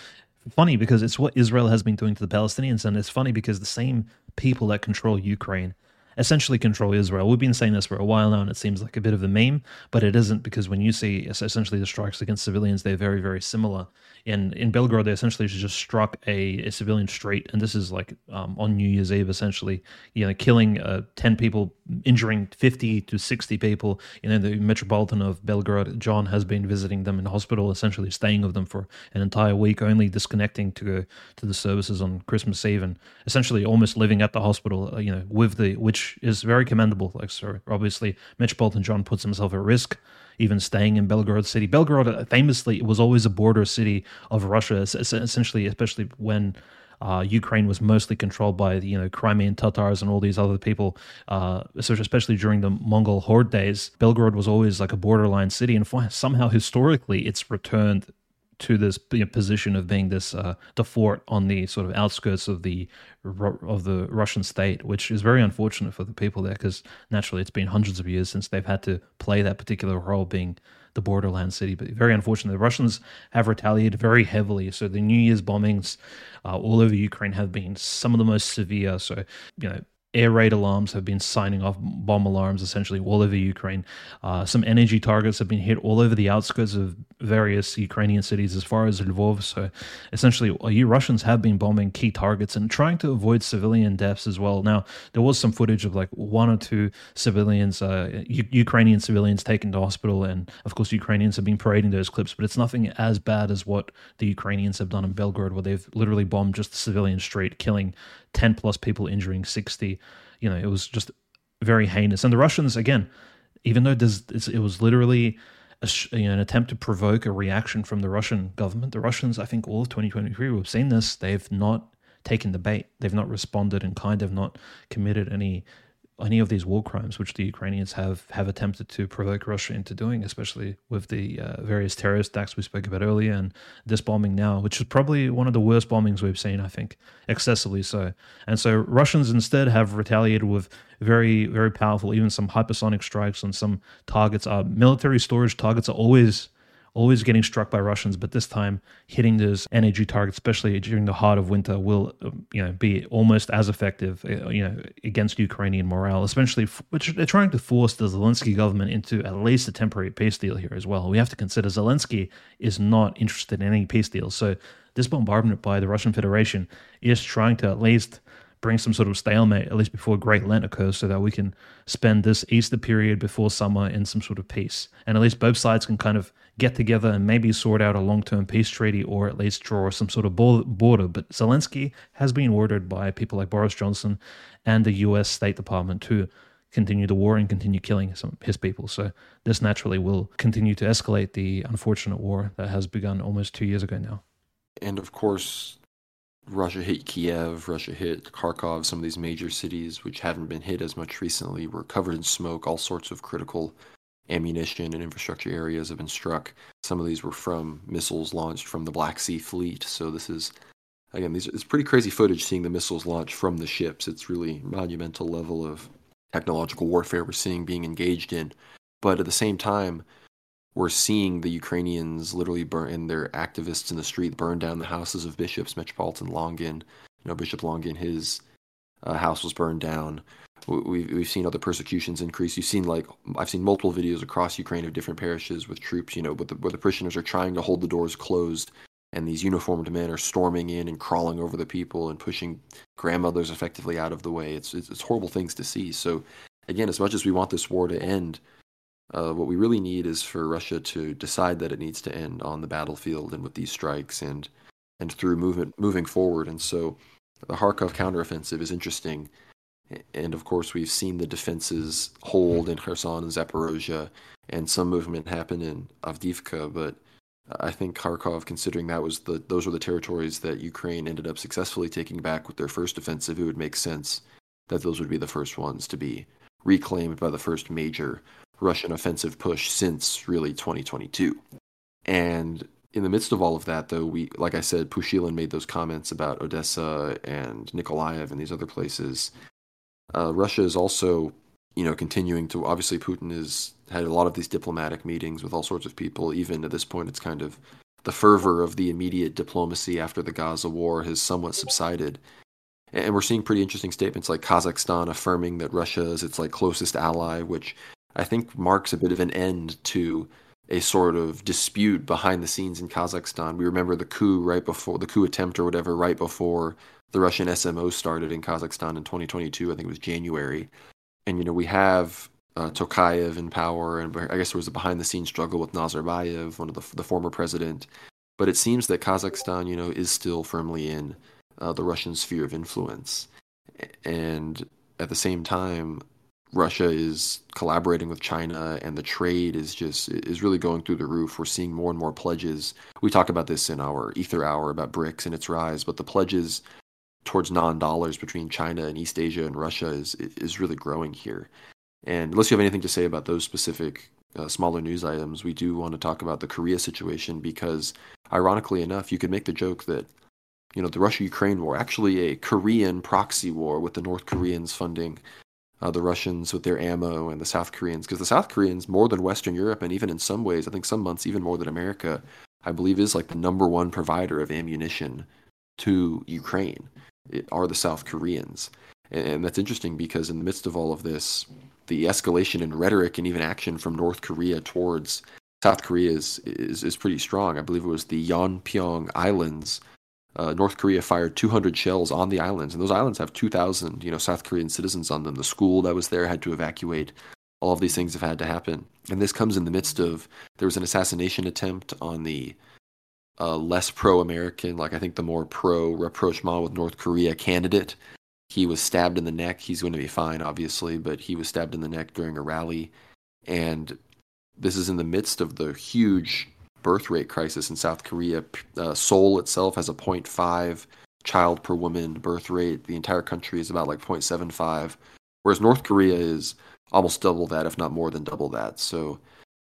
B: funny because it's what Israel has been doing to the Palestinians, and it's funny because the same people that control Ukraine essentially control Israel. We've been saying this for a while now, and it seems like a bit of a meme, but it isn't because when you see essentially the strikes against civilians, they're very, very similar in in Belgorod, they essentially just struck a, a civilian street, and this is like um, on New Year's Eve, essentially, you know, killing uh, ten people, injuring fifty to sixty people. You know, the Metropolitan of Belgrade, John, has been visiting them in hospital, essentially staying with them for an entire week, only disconnecting to go to the services on Christmas Eve, and essentially almost living at the hospital. Uh, you know, with the which is very commendable. Like, so obviously, Metropolitan John puts himself at risk even staying in Belgorod city. Belgorod uh, famously was always a border city of Russia, essentially, especially when uh, Ukraine was mostly controlled by you know Crimean Tatars and all these other people. Uh, especially during the Mongol horde days, Belgorod was always like a borderline city, and somehow historically it's returned to this you know, position of being this uh, the fort on the sort of outskirts of the of the Russian state, which is very unfortunate for the people there because naturally it's been hundreds of years since they've had to play that particular role, being the borderland city. But very unfortunate, the Russians have retaliated very heavily. So the New Year's bombings uh, all over Ukraine have been some of the most severe. So you know air raid alarms have been signing off bomb alarms essentially all over Ukraine. Uh, some energy targets have been hit all over the outskirts of various Ukrainian cities as far as Lvov. So essentially, uh, you Russians have been bombing key targets and trying to avoid civilian deaths as well. Now, there was some footage of like one or two civilians, uh, U- Ukrainian civilians taken to hospital. And of course, Ukrainians have been parading those clips, but it's nothing as bad as what the Ukrainians have done in Belgorod, where they've literally bombed just the civilian street, killing 10 plus people, injuring 60. You know, it was just very heinous. And the Russians, again, even though this, it was literally a, you know, an attempt to provoke a reaction from the Russian government, the Russians, I think all of 2023, we've seen this, they've not taken the bait. They've not responded and kind of not committed any any of these war crimes which the Ukrainians have have attempted to provoke Russia into doing, especially with the uh, various terrorist attacks we spoke about earlier and this bombing now, which is probably one of the worst bombings we've seen, I think, excessively so. And so Russians instead have retaliated with very very powerful, even some hypersonic strikes on some targets. Uh, military storage targets are always always getting struck by Russians, but this time hitting those energy targets, especially during the heart of winter, will um, you know be almost as effective, uh, you know, against Ukrainian morale. Especially, which they're trying to force the Zelensky government into at least a temporary peace deal here as well. We have to consider Zelensky is not interested in any peace deal, so this bombardment by the Russian Federation is trying to at least bring some sort of stalemate, at least before Great Lent occurs, so that we can spend this Easter period before summer in some sort of peace. And at least both sides can kind of get together and maybe sort out a long term peace treaty or at least draw some sort of border. But Zelensky has been ordered by people like Boris Johnson and the US State Department to continue the war and continue killing some his people. So this naturally will continue to escalate the unfortunate war that has begun almost two years ago now.
A: And of course, Russia hit Kiev, Russia hit Kharkov, some of these major cities which haven't been hit as much recently were covered in smoke, all sorts of critical ammunition and infrastructure areas have been struck. Some of these were from missiles launched from the Black Sea Fleet. So this is again, these it's pretty crazy footage seeing the missiles launch from the ships. It's really monumental level of technological warfare we're seeing being engaged in. But at the same time, we're seeing the Ukrainians literally burn and their activists in the street burn down the houses of bishops, Metropolitan Longin. You know, Bishop Longin, his uh, house was burned down we've, we've seen other persecutions increase. You've seen like I've seen multiple videos across Ukraine of different parishes with troops, you know, the, where the parishioners are trying to hold the doors closed, and these uniformed men are storming in and crawling over the people and pushing grandmothers effectively out of the way. It's it's, it's horrible things to see. So again, as much as we want this war to end, Uh, what we really need is for Russia to decide that it needs to end on the battlefield and with these strikes and and through movement moving forward. And so the Kharkov counteroffensive is interesting. And of course, we've seen the defenses hold in Kherson and Zaporozhye, and some movement happen in Avdiivka. But I think Kharkov, considering that was the those were the territories that Ukraine ended up successfully taking back with their first offensive, it would make sense that those would be the first ones to be reclaimed by the first major Russian offensive push since really 2022. And in the midst of all of that, though, we, like I said, Pushilin made those comments about Odessa and Nikolaev and these other places. Uh, Russia is also, you know, continuing to. Obviously, Putin has had a lot of these diplomatic meetings with all sorts of people. Even at this point, it's kind of the fervor of the immediate diplomacy after the Gaza war has somewhat subsided. And we're seeing pretty interesting statements like Kazakhstan affirming that Russia is its like closest ally, which I think marks a bit of an end to a sort of dispute behind the scenes in Kazakhstan. We remember the coup right before the coup attempt or whatever, right before the Russian SMO started in Kazakhstan in 2022. I think it was January. And, you know, we have uh, Tokayev in power, and I guess there was a behind the scenes struggle with Nazarbayev, one of the, the former president. But it seems that Kazakhstan, you know, is still firmly in uh, the Russian sphere of influence. And at the same time, Russia is collaborating with China and the trade is just is really going through the roof. We're seeing more and more pledges. We talk about this in our Aether Hour about BRICS and its rise, but the pledges towards non-dollars between China and East Asia and Russia is is really growing here. And unless you have anything to say about those specific uh, smaller news items, we do want to talk about the Korea situation because, ironically enough, you could make the joke that you know the Russia-Ukraine war actually a Korean proxy war with the North Koreans funding uh, the Russians with their ammo and the South Koreans, because the South Koreans, more than Western Europe, and even in some ways, I think some months even more than America, I believe is like the number one provider of ammunition to Ukraine, are the South Koreans. And, that's interesting because in the midst of all of this, the escalation in rhetoric and even action from North Korea towards South Korea is, is, is pretty strong. I believe it was the Yeonpyeong Islands uh, North Korea fired 200 shells on the islands, and those islands have 2,000, you know, South Korean citizens on them. The school that was there had to evacuate. All of these things have had to happen, and this comes in the midst of there was an assassination attempt on the uh, less pro-American, like I think the more pro-rapprochement with North Korea candidate. He was stabbed in the neck. He's going to be fine, obviously, but he was stabbed in the neck during a rally, and this is in the midst of the huge birth rate crisis in South Korea. Uh, Seoul itself has a 0.5 child per woman birth rate. The entire country is about like 0.75, whereas North Korea is almost double that, if not more than double that. So,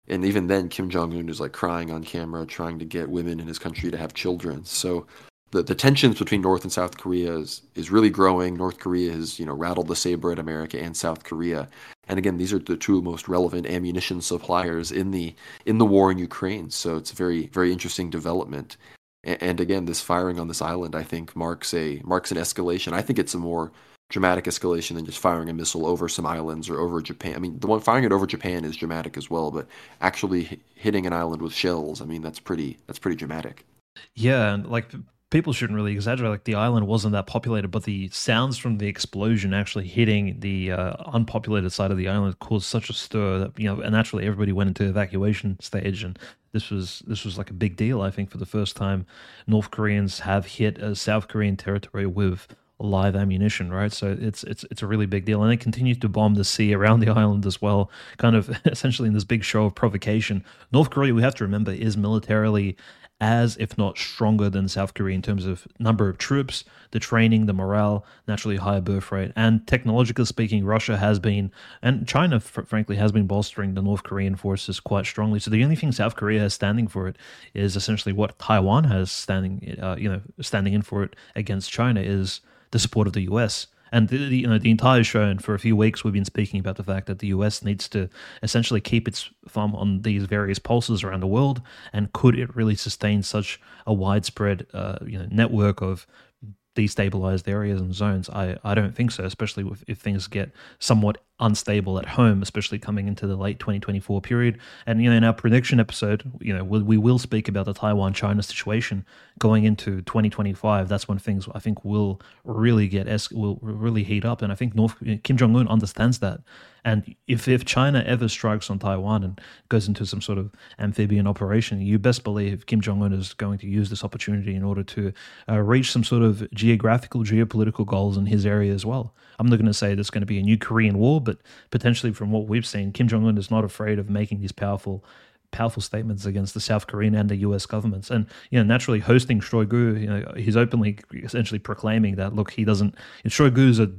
A: and even then, Kim Jong Un is like crying on camera, trying to get women in his country to have children. So, the, the tensions between North and South Korea is, is really growing. North Korea has you know rattled the saber at America and South Korea, and again, these are the two most relevant ammunition suppliers in the in the war in Ukraine. So it's a very very interesting development. And, and again, this firing on this island, I think, marks a marks an escalation. I think it's a more dramatic escalation than just firing a missile over some islands or over Japan. I mean, the one firing it over Japan is dramatic as well, but actually hitting an island with shells, I mean, that's pretty that's pretty dramatic.
B: Yeah, and like people shouldn't really exaggerate. Like the island wasn't that populated, but the sounds from the explosion actually hitting the uh, unpopulated side of the island caused such a stir that you know, and naturally everybody went into evacuation stage, and this was this was like a big deal. I think for the first time, North Koreans have hit a South Korean territory with live ammunition, right? So it's it's it's a really big deal, and they continue to bomb the sea around the island as well, kind of essentially in this big show of provocation. North Korea, we have to remember, is militarily as, if not stronger than South Korea in terms of number of troops, the training, the morale, naturally higher birth rate. And technologically speaking, Russia has been, and China, frankly, has been bolstering the North Korean forces quite strongly. So the only thing South Korea has standing for it is essentially what Taiwan has standing, uh, you know, standing in for it against China is the support of the U.S. And the, the, you know the entire show, and for a few weeks, we've been speaking about the fact that the US needs to essentially keep its thumb on these various pulses around the world. And could it really sustain such a widespread, uh, you know, network of destabilized areas and zones? I, I don't think so, especially if, if things get somewhat unstable at home, especially coming into the late 2024 period. And you know, in our prediction episode, you know, we, we will speak about the Taiwan-China situation going into 2025. That's when things I think will really get es- will really heat up. And I think North Kim Jong Un understands that. And if, if China ever strikes on Taiwan and goes into some sort of amphibian operation, you best believe Kim Jong un is going to use this opportunity in order to uh, reach some sort of geographical, geopolitical goals in his area as well. I'm not going to say there's going to be a new Korean War, but potentially from what we've seen, Kim Jong un is not afraid of making these powerful powerful statements against the South Korean and the U.S. governments, and you know, naturally hosting Shoigu, you know, he's openly essentially proclaiming that look, he doesn't. Shoigu is a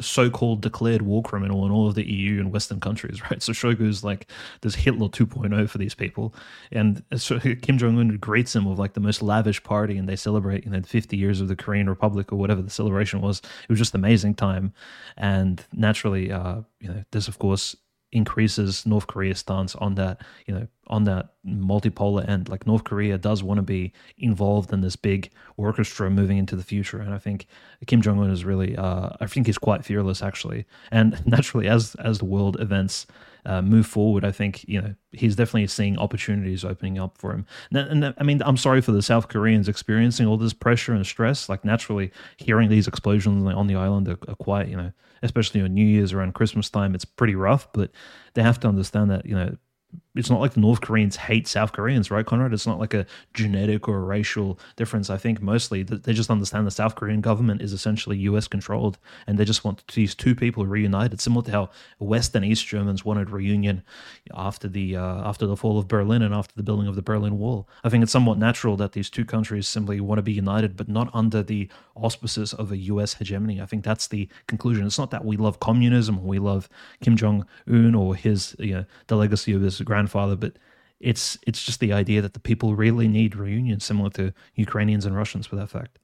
B: so-called declared war criminal in all of the EU and Western countries, right? So Shoigu's like this Hitler 2.0 for these people, and so Kim Jong Un greets him with like the most lavish party, and they celebrate you know 50 years of the Korean Republic or whatever the celebration was. It was just amazing time, and naturally, uh, you know, this of course increases North Korea's stance on that, you know, on that multipolar end. Like North Korea does want to be involved in this big orchestra moving into the future, and I think Kim Jong Un is really, uh, I think he's quite fearless actually. And naturally, as as the world events uh, move forward, I think you know he's definitely seeing opportunities opening up for him. And, and, I mean, I'm sorry for the South Koreans experiencing all this pressure and stress. Like naturally, hearing these explosions on the island are, are quite you know, especially on New Year's around Christmas time, it's pretty rough. But they have to understand that you know it's not like the North Koreans hate South Koreans, right, Conrad? It's not like a genetic or a racial difference. I think mostly they just understand the South Korean government is essentially U.S. controlled, and they just want these two people reunited, similar to how West and East Germans wanted reunion after the uh, after the fall of Berlin and after the building of the Berlin Wall. I think it's somewhat natural that these two countries simply want to be united, but not under the auspices of a U.S. hegemony. I think that's the conclusion. It's not that we love communism, or we love Kim Jong Un, or his you know, the legacy of his grandfather, but it's it's just the idea that the people really need reunion, similar to Ukrainians and Russians for that fact.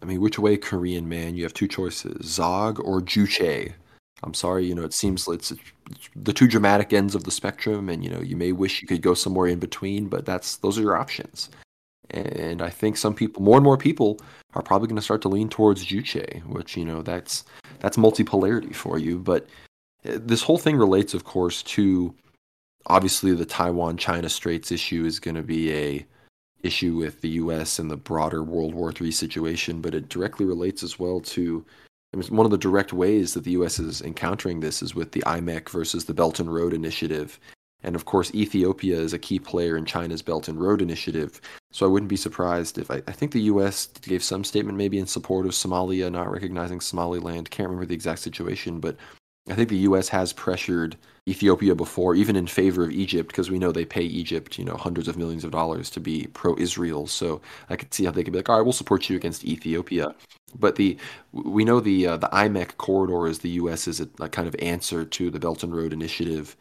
A: I mean, which way, Korean man? You have two choices: Zog or Juche. I'm sorry, you know, it seems it's, it's the two dramatic ends of the spectrum, and you know, you may wish you could go somewhere in between, but that's those are your options. And I think some people, more and more people, are probably going to start to lean towards Juche, which you know, that's that's multipolarity for you. But uh, this whole thing relates, of course, to obviously the Taiwan China Straits issue is going to be a issue with the U.S. and the broader World War III situation, but it directly relates as well to I mean, one of the direct ways that the U.S. is encountering this is with the IMEC versus the Belt and Road Initiative. And of course, Ethiopia is a key player in China's Belt and Road Initiative. So I wouldn't be surprised if I, I think the U.S. gave some statement maybe in support of Somalia not recognizing Somaliland. Can't remember the exact situation, but I think the U.S. has pressured Ethiopia before, even in favor of Egypt, because we know they pay Egypt, you know, hundreds of millions of dollars to be pro-Israel. So I could see how they could be like, all right, we'll support you against Ethiopia. But the we know the uh, the IMEC corridor is the U.S. is a, a kind of answer to the Belt and Road Initiative,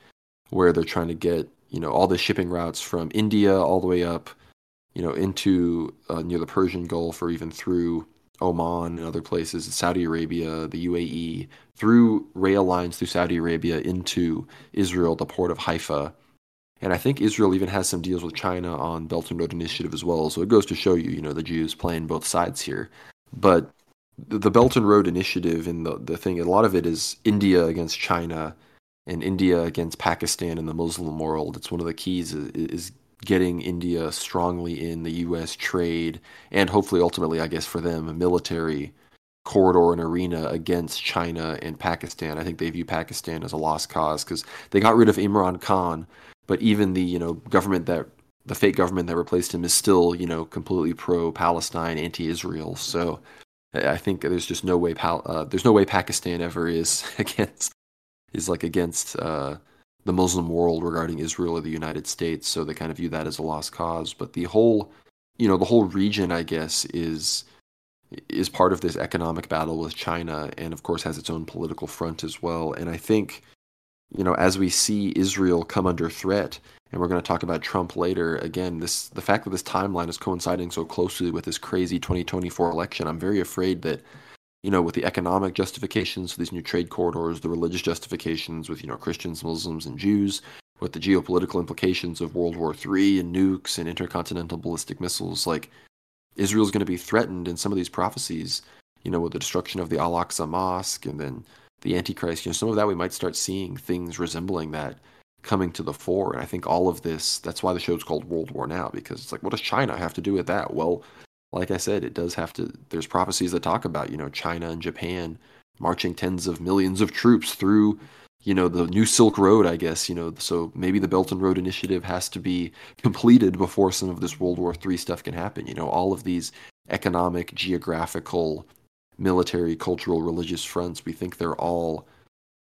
A: where they're trying to get you know all the shipping routes from India all the way up, you know, into uh, near the Persian Gulf or even through Oman and other places, Saudi Arabia, the UAE, through rail lines through Saudi Arabia into Israel, the port of Haifa. And I think Israel even has some deals with China on Belt and Road Initiative as well. So it goes to show you, you know, the Jews playing both sides here. But the Belt and Road Initiative and the, the thing, a lot of it is India against China and India against Pakistan and the Muslim world. It's one of the keys is, is getting India strongly in the U.S. trade and hopefully ultimately, I guess, for them, a military corridor and arena against China and Pakistan. I think they view Pakistan as a lost cause because they got rid of Imran Khan, but even the you know government that the fake government that replaced him is still you know completely pro-Palestine, anti-Israel. So I think there's just no way Pal- uh, there's no way Pakistan ever is against is like against uh, the Muslim world regarding Israel or the United States, so they kind of view that as a lost cause. But the whole, you know, the whole region, I guess, is is part of this economic battle with China, and of course has its own political front as well. And I think, you know, as we see Israel come under threat, and we're going to talk about Trump later. Again, this the fact that this timeline is coinciding so closely with this crazy 2024 election, I'm very afraid that you know, with the economic justifications for these new trade corridors, the religious justifications with, you know, Christians, Muslims, and Jews, with the geopolitical implications of World War III and nukes and intercontinental ballistic missiles, like Israel's going to be threatened in some of these prophecies, you know, with the destruction of the Al Aqsa Mosque and then the Antichrist, you know, some of that we might start seeing things resembling that coming to the fore. And I think all of this, that's why the show's called World War Now, because it's like, what does China have to do with that? Well, like I said, it does have to, there's prophecies that talk about, you know, China and Japan marching tens of millions of troops through, you know, the new Silk Road, I guess, you know, so maybe the Belt and Road Initiative has to be completed before some of this World War III stuff can happen. You know, all of these economic, geographical, military, cultural, religious fronts, we think they're all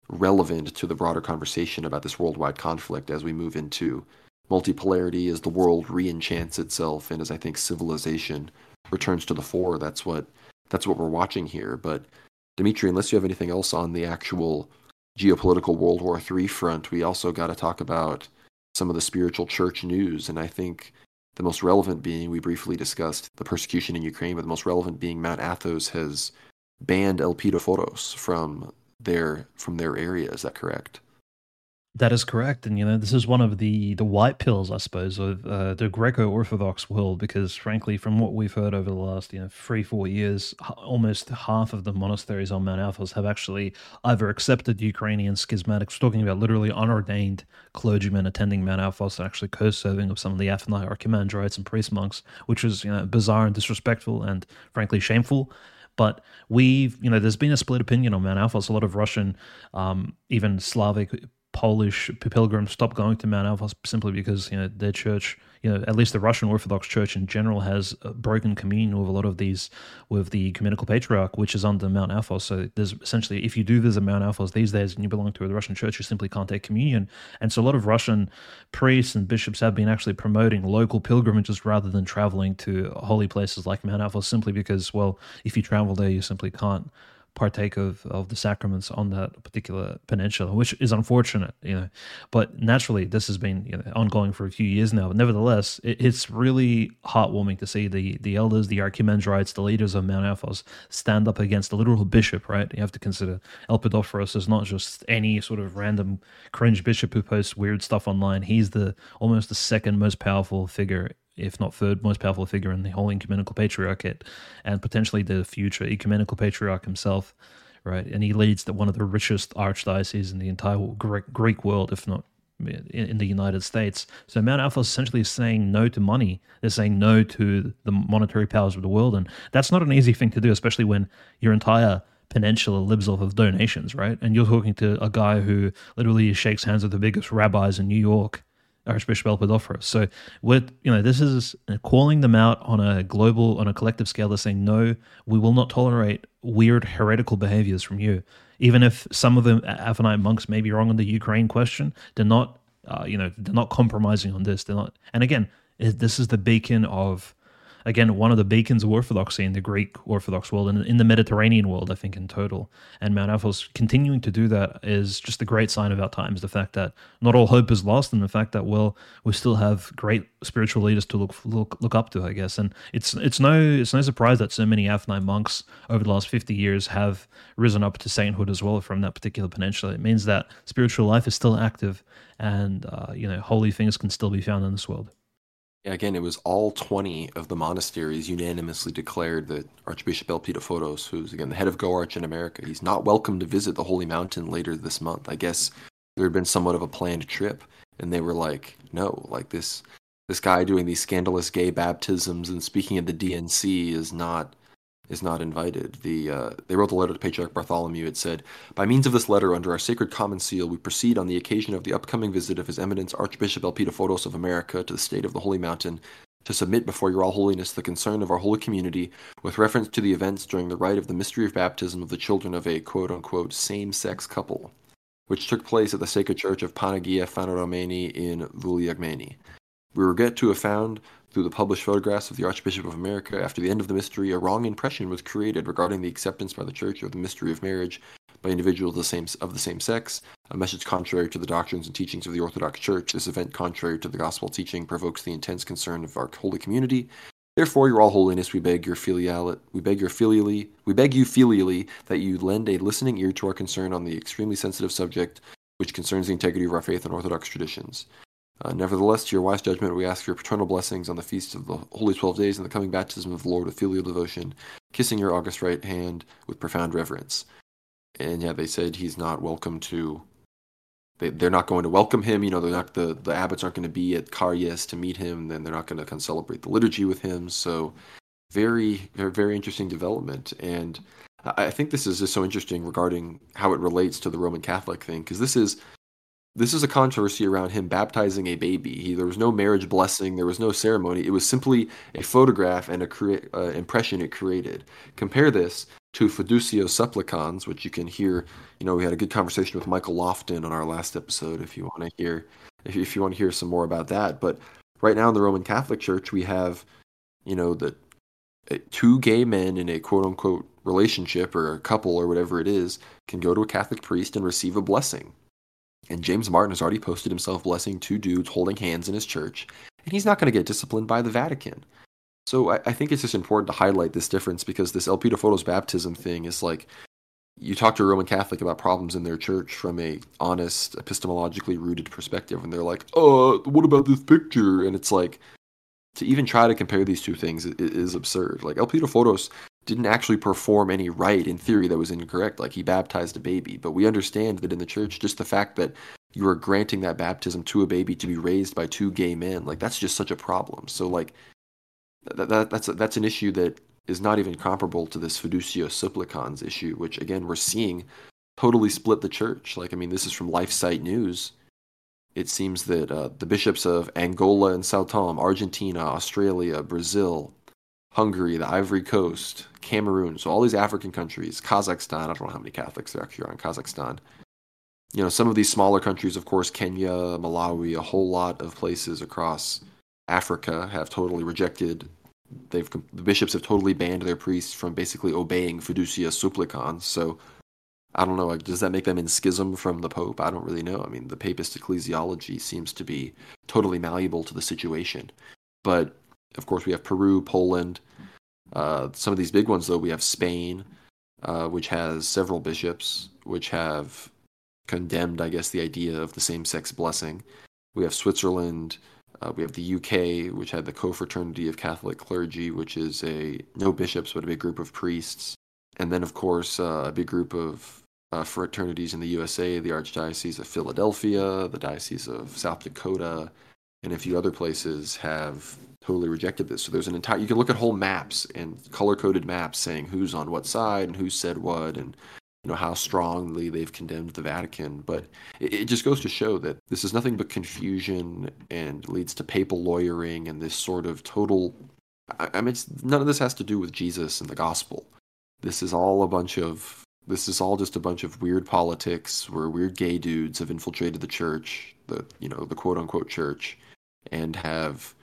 A: relevant to the broader conversation about this worldwide conflict as we move into multipolarity, as the world re-enchants itself, and as I think civilization returns to the fore. That's what that's what we're watching here. But Dimitri, unless you have anything else on the actual geopolitical World War III front, we also got to talk about some of the spiritual church news. And I think the most relevant being, we briefly discussed the persecution in Ukraine, but the most relevant being Mount Athos has banned Elpidophoros from their from their area. Is that correct?
B: That is correct, and you know this is one of the the white pills, I suppose, of uh, the Greco-Orthodox world. Because frankly, from what we've heard over the last you know three four years, almost half of the monasteries on Mount Athos have actually either accepted Ukrainian schismatics. Talking about literally unordained clergymen attending Mount Athos and actually co-serving with some of the Athonite archimandrites and priest monks, which is you know bizarre and disrespectful and frankly shameful. But we've, you know, there's been a split opinion on Mount Athos. A lot of Russian, um, even Slavic Polish pilgrims stopped going to Mount Athos simply because you know their church, you know, at least the Russian Orthodox Church in general has broken communion with a lot of these with the ecumenical patriarch, which is under Mount Athos. So there's essentially, if you do visit Mount Athos these days and you belong to the Russian Church, you simply can't take communion. And so a lot of Russian priests and bishops have been actually promoting local pilgrimages rather than traveling to holy places like Mount Athos, simply because, well, if you travel there, you simply can't partake of, of the sacraments on that particular peninsula, which is unfortunate, you know. But naturally, this has been you know, ongoing for a few years now. But nevertheless, it, it's really heartwarming to see the the elders, the archimandrites, the leaders of Mount Athos stand up against the literal bishop. Right? You have to consider Elpidophoros is not just any sort of random cringe bishop who posts weird stuff online. He's the almost the second most powerful figure if not third most powerful figure in the whole ecumenical patriarchate, and potentially the future ecumenical patriarch himself, right? And he leads the, one of the richest archdioceses in the entire Greek, Greek world, if not in, in the United States. So Mount essentially is saying no to money. They're saying no to the monetary powers of the world, and that's not an easy thing to do, especially when your entire peninsula lives off of donations, right? And you're talking to a guy who literally shakes hands with the biggest rabbis in New York Archbishop Elpidophoros. So with you know this is calling them out on a global on a collective scale. They're saying no, we will not tolerate weird heretical behaviors from you. Even if some of the Athonite monks may be wrong on the Ukraine question, they're not uh, you know they're not compromising on this. They're not. And again, this is the beacon of again one of the beacons of orthodoxy in the Greek Orthodox world and in the Mediterranean world, I think in total. And Mount Athos continuing to do that is just a great sign of our times. The fact that not all hope is lost, and the fact that well, we still have great spiritual leaders to look look look up to, I guess. And it's it's no it's no surprise that so many Athonite monks over the last fifty years have risen up to sainthood as well from that particular peninsula. It means that spiritual life is still active, and uh, you know holy things can still be found in this world.
A: Again, it was all 20 of the monasteries unanimously declared that Archbishop Elpidophoros, who's again the head of GOARCH in America, he's not welcome to visit the Holy Mountain later this month. I guess there had been somewhat of a planned trip, and they were like, no, like this this guy doing these scandalous gay baptisms and speaking at the DNC is not is not invited. The uh, they wrote the letter to Patriarch Bartholomew. It said, "By means of this letter, under our sacred common seal, we proceed on the occasion of the upcoming visit of His Eminence Archbishop Elpidophoros of America to the state of the Holy Mountain." To submit before your All Holiness the concern of our holy community with reference to the events during the rite of the mystery of baptism of the children of a quote unquote same sex couple, which took place at the Sacred Church of Panagia Phaneromeni in Vouliagmeni. We regret to have found through the published photographs of the Archbishop of America, after the end of the mystery, a wrong impression was created regarding the acceptance by the Church of the mystery of marriage by individuals of the same, of the same sex, a message contrary to the doctrines and teachings of the Orthodox Church. This event, contrary to the gospel teaching, provokes the intense concern of our holy community. Therefore, your all holiness, we beg your filial, we beg your filially, we beg you filially that you lend a listening ear to our concern on the extremely sensitive subject which concerns the integrity of our faith and Orthodox traditions. Uh, nevertheless, to your wise judgment, we ask your paternal blessings on the feast of the Holy Twelve Days and the coming baptism of the Lord with filial devotion, kissing your august right hand with profound reverence. and yeah, they said he's not welcome to. They, they're not going to welcome him. You know, they're not the the abbots aren't going to be at Karyes to meet him. Then they're not going to come celebrate the liturgy with him. So, very very very interesting development. And I think this is just so interesting regarding how it relates to the Roman Catholic thing because this is this is a controversy around him baptizing a baby. He, there was no marriage blessing, there was no ceremony. It was simply a photograph and a crea- uh, impression it created. Compare this to Fiducia Supplicans, which you can hear. You know, we had a good conversation with Michael Lofton on our last episode. If you want to hear, if you, if you want to hear some more about that, but right now in the Roman Catholic Church, we have, you know, the two gay men in a quote unquote relationship or a couple or whatever it is can go to a Catholic priest and receive a blessing. And James Martin has already posted himself blessing two dudes holding hands in his church, and he's not going to get disciplined by the Vatican. So I, I, think it's just important to highlight this difference because this Elpidophoros baptism thing is like you talk to a Roman Catholic about problems in their church from a honest, epistemologically rooted perspective, and they're like, "Uh, what about this picture?" And it's like to even try to compare these two things is, absurd. Like Elpidophoros didn't actually perform any rite in theory that was incorrect. Like he baptized a baby, but we understand that in the church, just the fact that you are granting that baptism to a baby to be raised by two gay men, like that's just such a problem. So like that, that that's a, that's an issue that is not even comparable to this fiducia supplicans issue, which again we're seeing totally split the church. Like I mean, this is from LifeSite News. It seems that uh, the bishops of Angola and Sao Tome, Argentina, Australia, Brazil, Hungary, the Ivory Coast, Cameroon, so all these African countries, Kazakhstan. I don't know how many Catholics there actually are in Kazakhstan. You know, some of these smaller countries, of course, Kenya, Malawi, a whole lot of places across Africa have totally rejected. They've the bishops have totally banned their priests from basically obeying fiducia supplicans. So I don't know. Does that make them in schism from the Pope? I don't really know. I mean, the papist ecclesiology seems to be totally malleable to the situation. But of course, we have Peru, Poland. Uh, some of these big ones, though, we have Spain, uh, which has several bishops, which have condemned, I guess, the idea of the same-sex blessing. We have Switzerland, uh, we have the UK, which had the Confraternity of Catholic Clergy, which is a no bishops but a big group of priests, and then of course uh, a big group of uh, fraternities in the USA: the Archdiocese of Philadelphia, the Diocese of South Dakota, and a few other places have totally rejected this. So there's an entire you can look at whole maps and color-coded maps saying who's on what side and who said what and you know how strongly they've condemned the Vatican, but it, it, just goes to show that this is nothing but confusion and leads to papal lawyering and this sort of total. I, I mean, none of this has to do with Jesus and the gospel. This is all a bunch of. This is all just a bunch of weird politics where weird gay dudes have infiltrated the church, the you know the quote unquote church, and have,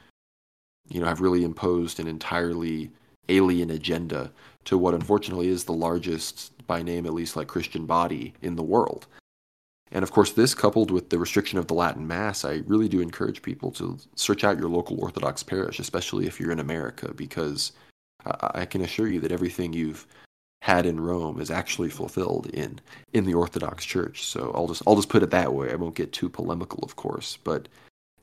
A: you know, have really imposed an entirely alien agenda to what unfortunately is the largest by name at least like Christian body in the world. And of course, this coupled with the restriction of the Latin Mass, I really do encourage people to search out your local Orthodox parish, especially if you're in America, because I, can assure you that everything you've had in Rome is actually fulfilled in in the Orthodox Church. So I'll just I'll just put it that way. I won't get too polemical, of course, but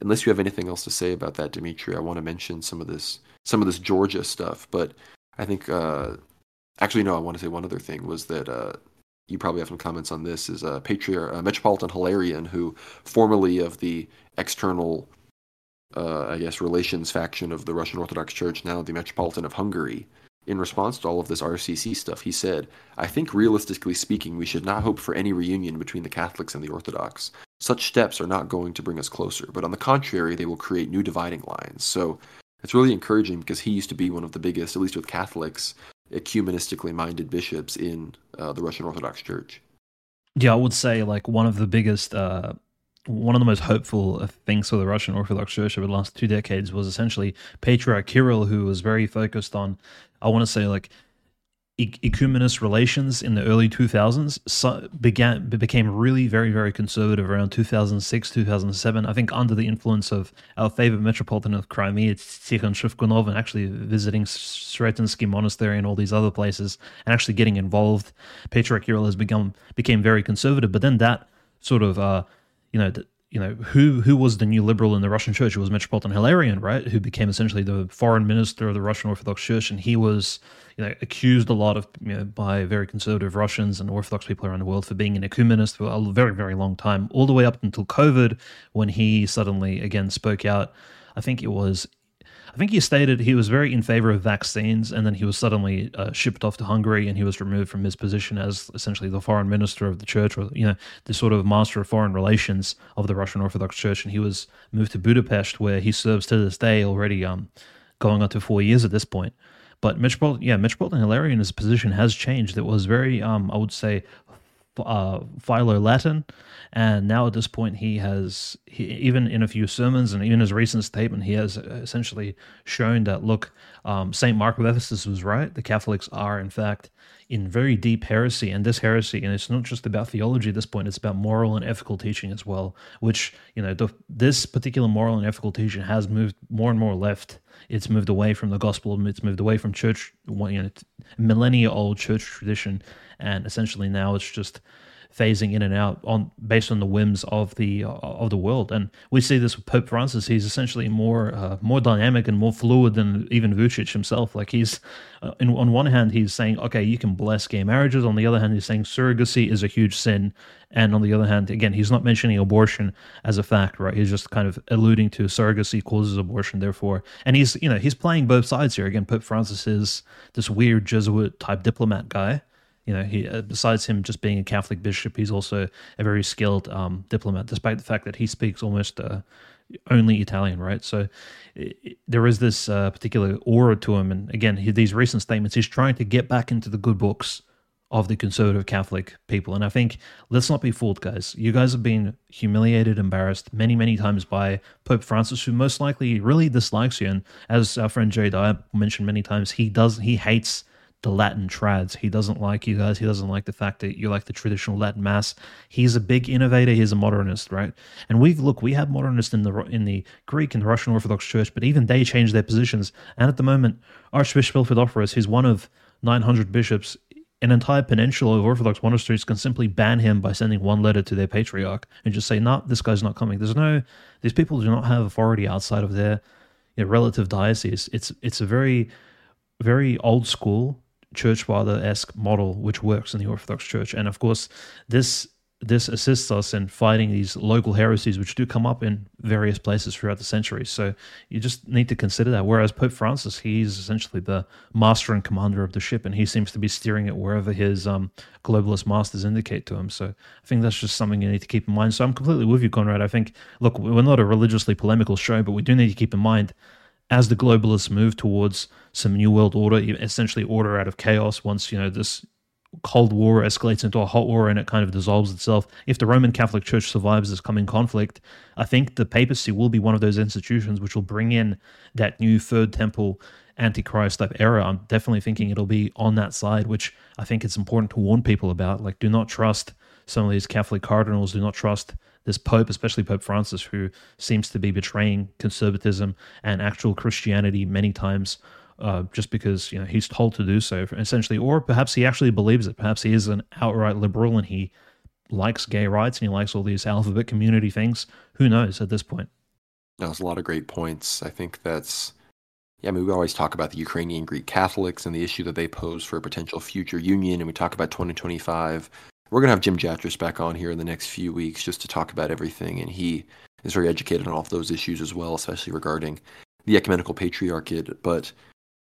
A: unless you have anything else to say about that, Dimitri, I want to mention some of this some of this Georgia stuff. But I think uh, Actually, no. I want to say one other thing was that uh, you probably have some comments on this. Is a uh, patriarch, uh, Metropolitan Hilarion, who formerly of the external, uh, I guess, relations faction of the Russian Orthodox Church, now the Metropolitan of Hungary. In response to all of this RCC stuff, he said, I think realistically speaking, we should not hope for any reunion between the Catholics and the Orthodox. Such steps are not going to bring us closer, but on the contrary, they will create new dividing lines. So it's really encouraging because he used to be one of the biggest, at least with Catholics, ecumenistically minded bishops in uh, the Russian Orthodox Church.
B: Yeah, I would say like one of the biggest, uh, one of the most hopeful things for the Russian Orthodox Church over the last two decades was essentially Patriarch Kirill, who was very focused on, I want to say like ecumenist relations in the early 2000s so began became really very very conservative around 2006 2007 i think under the influence of our favorite metropolitan of crimea Tikhon Shevkunov and actually visiting Sretensky monastery and all these other places and actually getting involved. Patriarch Kirill has become became very conservative but then that sort of uh you know you know who who was the new liberal in the Russian church? It was Metropolitan Hilarion, right? Who became essentially the foreign minister of the Russian Orthodox Church, and he was you know accused a lot of you know, by very conservative Russians and Orthodox people around the world for being an ecumenist for a very very long time, all the way up until COVID, when he suddenly again spoke out. I think it was I think he stated he was very in favor of vaccines, and then he was suddenly uh, shipped off to Hungary, and he was removed from his position as essentially the foreign minister of the church, or you know, the sort of master of foreign relations of the Russian Orthodox Church, and he was moved to Budapest, where he serves to this day, already um, going on to four years at this point. But Metropolitan, yeah, Metropolitan Hilarion's position has changed. It was very, um, I would say, uh, Philo Latin, and now at this point he has he, even in a few sermons and even his recent statement he has essentially shown that look um, Saint Mark of Ephesus was right. The Catholics are in fact in very deep heresy, and this heresy, and it's not just about theology at this point; it's about moral and ethical teaching as well. Which you know, the, this particular moral and ethical teaching has moved more and more left. It's moved away from the gospel. It's moved away from church, you know, millennia old church tradition, and essentially now it's just phasing in and out on based on the whims of the uh, of the world. And we see this with Pope Francis. He's essentially more uh, more dynamic and more fluid than even Vucic himself. Like he's uh, in, on one hand he's saying, okay, you can bless gay marriages. On the other hand, he's saying surrogacy is a huge sin. And on the other hand, again, he's not mentioning abortion as a fact, right? He's just kind of alluding to surrogacy causes abortion, therefore. And he's, you know, he's playing both sides here. Again, Pope Francis is this weird Jesuit type diplomat guy you know, he uh, besides him just being a Catholic bishop, he's also a very skilled um, diplomat, despite the fact that he speaks almost uh, only Italian, right? So it, there is this uh, particular aura to him, and again, he, these recent statements, he's trying to get back into the good books of the conservative Catholic people. And I think let's not be fooled, guys. You guys have been humiliated, embarrassed many, many times by Pope Francis, who most likely really dislikes you. And as our friend Jerry Dyer mentioned many times, he does he hates the Latin trads. He doesn't like you guys. He doesn't like the fact that you like the traditional Latin mass. He's a big innovator. He's a modernist, right? And we look, we have modernists in the in the Greek and the Russian Orthodox Church, but even they change their positions. And at the moment, Archbishop Elpidophoros, who's one of 900 bishops, an entire peninsula of Orthodox monasteries can simply ban him by sending one letter to their patriarch and just say, "No, nah, this guy's not coming." There's no; these people do not have authority outside of their you know, relative diocese. It's it's a very very old school church father esque model which works in the Orthodox Church. And of course, this this assists us in fighting these local heresies which do come up in various places throughout the centuries. So you just need to consider that. Whereas Pope Francis, he's essentially the master and commander of the ship, and he seems to be steering it wherever his um, globalist masters indicate to him. So I think that's just something you need to keep in mind. So I'm completely with you, Conrad. I think, look, we're not a religiously polemical show, but we do need to keep in mind as the globalists move towards some new world order, essentially order out of chaos, once you know this Cold War escalates into a hot war and it kind of dissolves itself. If the Roman Catholic Church survives this coming conflict, I think the papacy will be one of those institutions which will bring in that new third temple antichrist type era. I'm definitely thinking it'll be on that side, which I think it's important to warn people about. Like, do not trust some of these Catholic cardinals. Do not trust this Pope, especially Pope Francis, who seems to be betraying conservatism and actual Christianity many times. Uh, just because you know he's told to do so, essentially, or perhaps he actually believes it. Perhaps he is an outright liberal and he likes gay rights and he likes all these alphabet community things. Who knows at this point?
A: That was a lot of great points. I think that's yeah, I mean, we always talk about the Ukrainian Greek Catholics and the issue that they pose for a potential future union, and we talk about 2025 we're gonna have Jim Jatras back on here in the next few weeks just to talk about everything, and he is very educated on all of those issues as well, especially regarding the ecumenical patriarchate. But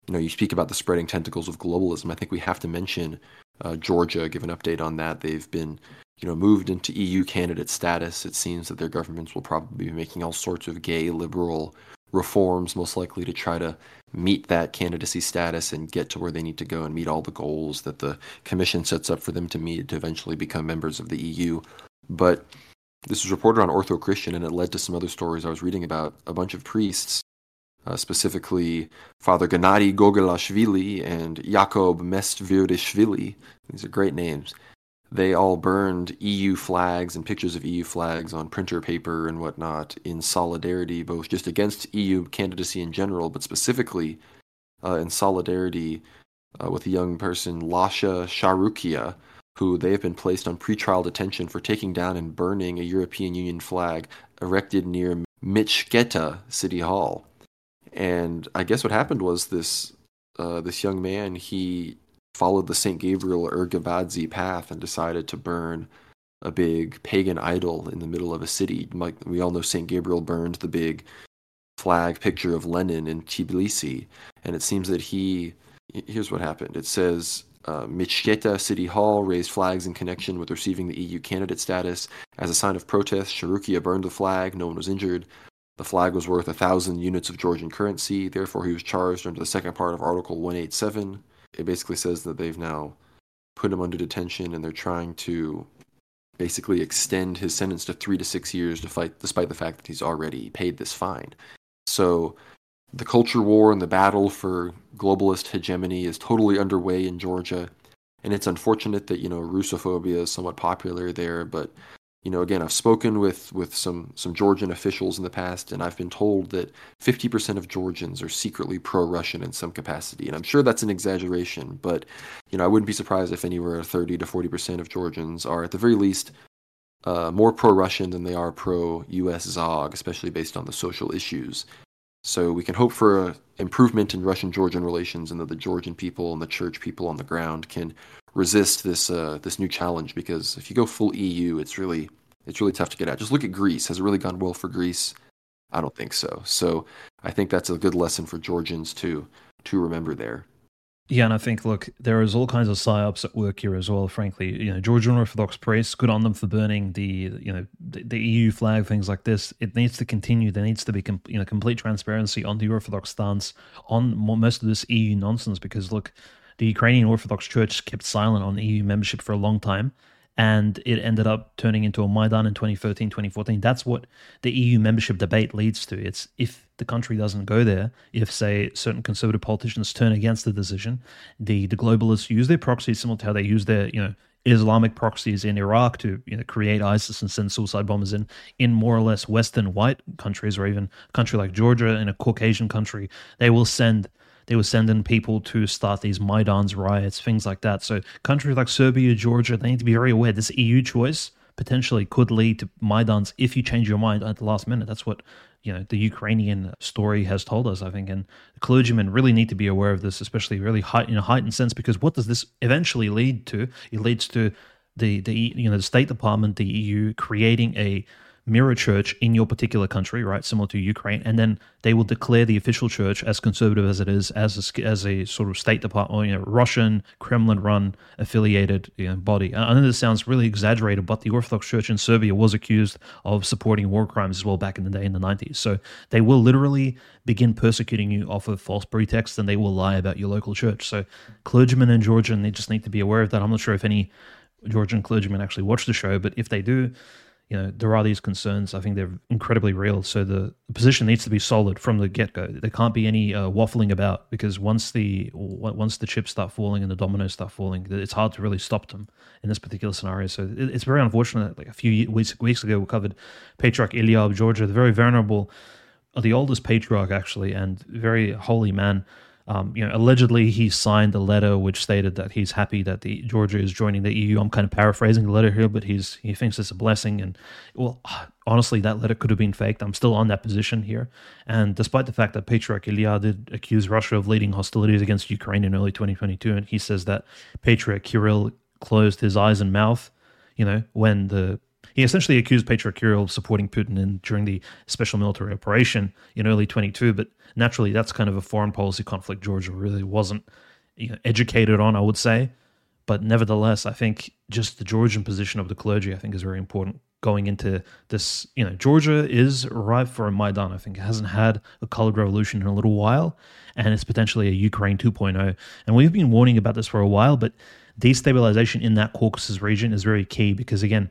A: you know, you speak about the spreading tentacles of globalism. I think we have to mention uh, Georgia. Give an update on that. They've been you know moved into EU candidate status. It seems that their governments will probably be making all sorts of gay liberal reforms, most likely to try to meet that candidacy status and get to where they need to go and meet all the goals that the Commission sets up for them to meet to eventually become members of the EU. But this was reported on Ortho Christian and it led to some other stories I was reading about a bunch of priests, uh, specifically Father Gennady Gogolashvili and Jakob Mestvirdishvili. These are great names they all burned EU flags and pictures of EU flags on printer paper and whatnot in solidarity, both just against EU candidacy in general, but specifically uh, in solidarity uh, with a young person, Lasha Sharukia, who they have been placed on pretrial detention for taking down and burning a European Union flag erected near Mtskheta City Hall. And I guess what happened was this uh, this young man he followed the Saint Gabriel Urgebadze path and decided to burn a big pagan idol in the middle of a city. Like we all know, Saint Gabriel burned the big flag picture of Lenin in Tbilisi, and it seems that he. Here's what happened. It says uh, Mtskheta City Hall raised flags in connection with receiving the EU candidate status. As a sign of protest, Sharukia burned the flag. No one was injured. The flag was worth a thousand units of Georgian currency. Therefore, he was charged under the second part of Article 187. It basically says that they've now put him under detention and they're trying to basically extend his sentence to three to six years fight, despite the fact that he's already paid this fine. So the culture war and the battle for globalist hegemony is totally underway in Georgia. And it's unfortunate that, you know, Russophobia is somewhat popular there, but you know, again, I've spoken with, with some, some Georgian officials in the past, and I've been told that 50% of Georgians are secretly pro-Russian in some capacity. And I'm sure that's an exaggeration, but, you know, I wouldn't be surprised if anywhere 30 to 40% of Georgians are, at the very least, uh, more pro-Russian than they are pro-U.S. Zog, especially based on the social issues. So we can hope for an improvement in Russian-Georgian relations, and that the Georgian people and the church people on the ground can resist this uh, this new challenge because if you go full EU, it's really it's really tough to get out. Just look at Greece. Has it really gone well for Greece? I don't think so. So I think that's a good lesson for Georgians to to remember there.
B: Yeah, and I think look, there is all kinds of psyops at work here as well. Frankly, you know, Georgian Orthodox priests, good on them for burning the you know the, the, EU flag, things like this. It needs to continue. There needs to be com- you know complete transparency on the Orthodox stance on most of this EU nonsense. Because look, the Ukrainian Orthodox Church kept silent on EU membership for a long time, and it ended up turning into a Maidan in 2013, 2014. That's what the EU membership debate leads to. It's if the country doesn't go there, if, say, certain conservative politicians turn against the decision, the, the globalists use their proxies similar to how they use their, you know, Islamic proxies in Iraq to you know, create ISIS and send suicide bombers in in more or less Western white countries, or even a country like Georgia in a Caucasian country, they will send they were sending people to start these Maidans riots, things like that. So countries like Serbia, Georgia, they need to be very aware. This EU choice potentially could lead to Maidans if you change your mind at the last minute. That's what you know the Ukrainian story has told us, I think, and clergymen really need to be aware of this, especially really high, in a heightened sense, because what does this eventually lead to? It leads to the the you know the State Department, the EU creating a mirror church in your particular country, right, similar to Ukraine, and then they will declare the official church, as conservative as it is, as a, as a sort of state department, you know, Russian Kremlin-run affiliated you know, body. I know this sounds really exaggerated, but the Orthodox Church in Serbia was accused of supporting war crimes as well back in the day in the 90s. So they will literally begin persecuting you off of false pretexts, and they will lie about your local church. So clergymen in Georgia, and they just need to be aware of that. I'm not sure if any Georgian clergymen actually watch the show, but if they do, you know there are these concerns. I think they're incredibly real. So the, the position needs to be solid from the get go. There can't be any uh, waffling about because once the once the chips start falling and the dominoes start falling, it's hard to really stop them in this particular scenario. So it, it's very unfortunate. Like a few weeks weeks ago, we covered Patriarch Ilya of Georgia, the very venerable, the oldest patriarch actually, and very holy man um, you know, allegedly he signed a letter which stated that he's happy that the Georgia is joining the EU. I'm kind of paraphrasing the letter here, but he's he thinks it's a blessing. And well, honestly, that letter could have been faked. I'm still on that position here. And despite the fact that Patriarch Ilya did accuse Russia of leading hostilities against Ukraine in early 2022, and he says that Patriarch Kirill closed his eyes and mouth, you know, when the he essentially accused Patriarch Kirill of supporting Putin in, during the special military operation in early 22. But naturally, that's kind of a foreign policy conflict Georgia really wasn't you know, educated on, I would say. But nevertheless, I think just the Georgian position of the clergy, I think, is very important going into this. You know, Georgia is ripe for a Maidan. I think it hasn't had a colored revolution in a little while, and it's potentially a Ukraine 2.0. And we've been warning about this for a while, but destabilization in that Caucasus region is very key because, again,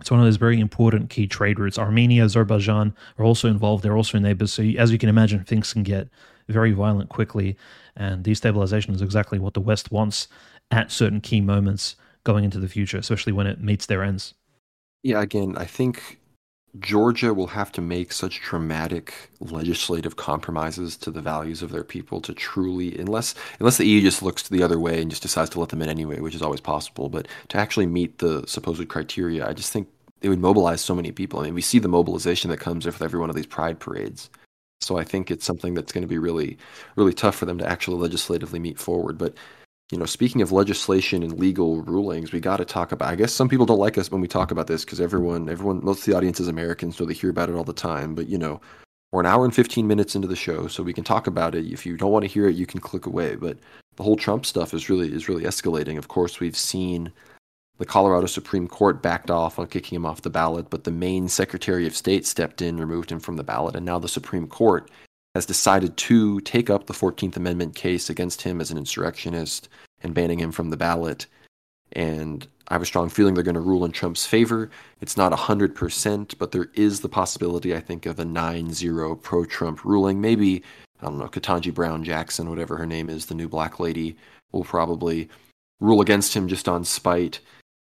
B: it's one of those very important key trade routes. Armenia, Azerbaijan are also involved. They're also neighbors. So, as you can imagine, things can get very violent quickly. And destabilization is exactly what the West wants at certain key moments going into the future, especially when it meets their ends.
A: Yeah, again, I think Georgia will have to make such dramatic legislative compromises to the values of their people to truly, unless unless the EU just looks the other way and just decides to let them in anyway, which is always possible, but to actually meet the supposed criteria, I just think it would mobilize so many people. I mean, we see the mobilization that comes with every one of these pride parades. So I think it's something that's going to be really, really tough for them to actually legislatively meet forward. But you know, speaking of legislation and legal rulings, we got to talk about. I guess some people don't like us when we talk about this because everyone, everyone, most of the audience is Americans, so they hear about it all the time. But you know, we're an hour and fifteen minutes into the show, so we can talk about it. If you don't want to hear it, you can click away. But the whole Trump stuff is really is really escalating. Of course, we've seen the Colorado Supreme Court backed off on kicking him off the ballot, but the Maine Secretary of State stepped in, removed him from the ballot, and now the Supreme Court has decided to take up the 14th Amendment case against him as an insurrectionist and banning him from the ballot. And I have a strong feeling they're going to rule in Trump's favor. It's not 100%, but there is the possibility, I think, of a 9 0 pro Trump ruling. Maybe, I don't know, Ketanji Brown Jackson, whatever her name is, the new black lady, will probably rule against him just on spite.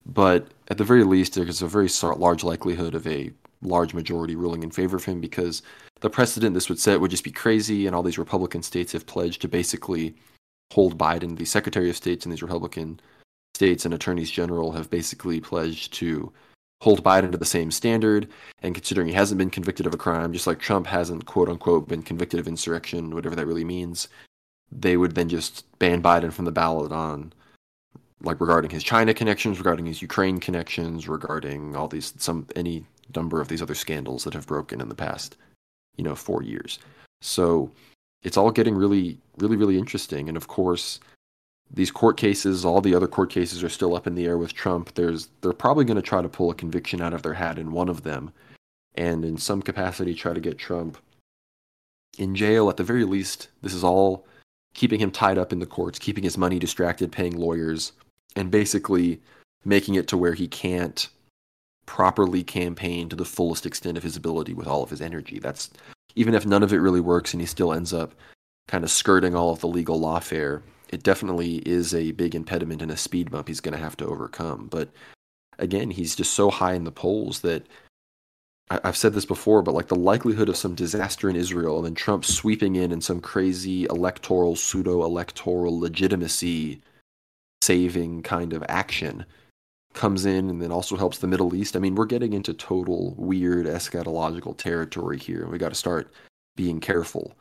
A: But at the very least, there's a very large likelihood of a large majority ruling in favor of him because the precedent this would set would just be crazy, and all these Republican states have pledged to basically hold Biden. The Secretary of States in these Republican states and attorneys general have basically pledged to hold Biden to the same standard. And considering he hasn't been convicted of a crime, just like Trump hasn't, quote unquote, been convicted of insurrection, whatever that really means, they would then just ban Biden from the ballot on like regarding his China connections, regarding his Ukraine connections, regarding all these some any number of these other scandals that have broken in the past you know, four years. So it's all getting really, really, really interesting. And of course, these court cases, all the other court cases are still up in the air with Trump. There's they're probably going to try to pull a conviction out of their hat in one of them, and in some capacity try to get Trump in jail at the very least. This is all keeping him tied up in the courts, keeping his money distracted, paying lawyers, and basically making it to where he can't properly campaign to the fullest extent of his ability with all of his energy. That's even if none of it really works and he still ends up kind of skirting all of the legal lawfare, it definitely is a big impediment and a speed bump he's going to have to overcome. But again, he's just so high in the polls that I, have said this before, but like the likelihood of some disaster in Israel and then Trump sweeping in in some crazy electoral, pseudo electoral legitimacy saving kind of action comes in and then also helps the Middle East. I mean, we're getting into total weird eschatological territory here. We got to start being careful.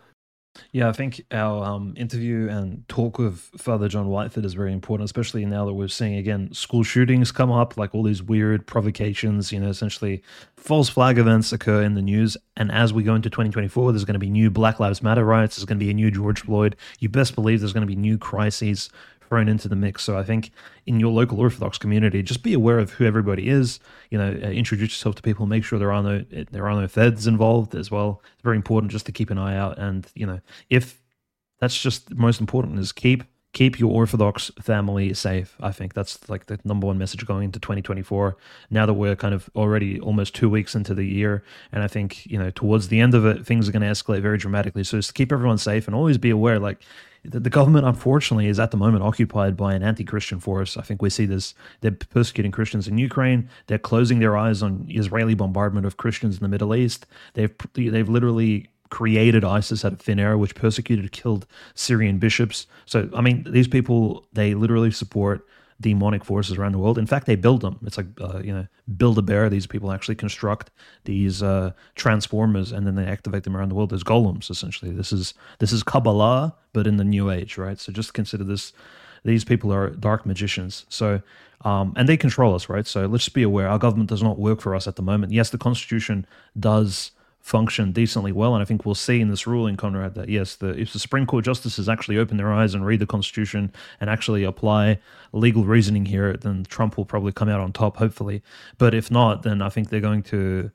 B: Yeah, I think our um, interview and talk with Father John Whiteford is very important, especially now that we're seeing again school shootings come up, like all these weird provocations, you know, essentially false flag events occur in the news. And as we go into 2024, there's going to be new Black Lives Matter riots, there's going to be a new George Floyd. You best believe there's going to be new crises thrown into the mix. So I think in your local Orthodox community, just be aware of who everybody is. You know, uh, introduce yourself to people. Make sure there are no there are no feds involved as well. It's very important just to keep an eye out. And you know, if that's just most important is keep keep your Orthodox family safe. I think that's like the number one message going into 2024. Now that we're kind of already almost two weeks into the year, and I think you know towards the end of it, things are going to escalate very dramatically. So just keep everyone safe and always be aware, like the government, unfortunately, is at the moment occupied by an anti-Christian force. I think we see this. They're persecuting Christians in Ukraine. They're closing their eyes on Israeli bombardment of Christians in the Middle East. They've they've literally created ISIS out of thin air, which persecuted, killed Syrian bishops. So, I mean, these people they literally support demonic forces around the world. In fact, they build them. It's like uh, you know, build a bear. These people actually construct these uh, transformers and then they activate them around the world. There's golems essentially. This is this is Kabbalah, but in the New Age, right? So just consider this. These people are dark magicians. So. Um, and they control us, right? So let's just be aware. Our government does not work for us at the moment. Yes, the Constitution does function decently well. And I think we'll see in this ruling, Conrad, that yes, the, if the Supreme Court justices actually open their eyes and read the Constitution and actually apply legal reasoning here, then Trump will probably come out on top, hopefully. But if not, then I think they're going to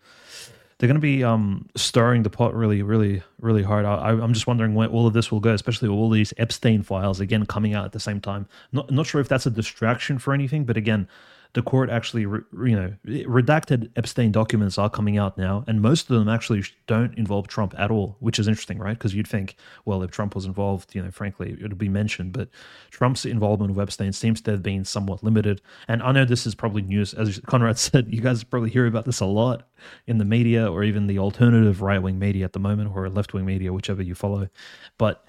B: they're going to be um, stirring the pot really, really, really hard. I, am just wondering where all of this will go, especially all these Epstein files again coming out at the same time. Not not sure if that's a distraction for anything, but again, the court actually, re, you know, redacted Epstein documents are coming out now, and most of them actually don't involve Trump at all, which is interesting, right? Because you'd think, well, if Trump was involved, you know, frankly, it would be mentioned, but Trump's involvement with Epstein seems to have been somewhat limited. And I know this is probably news, as Conrad said, you guys probably hear about this a lot in the media or even the alternative right wing media at the moment, or left wing media, whichever you follow. But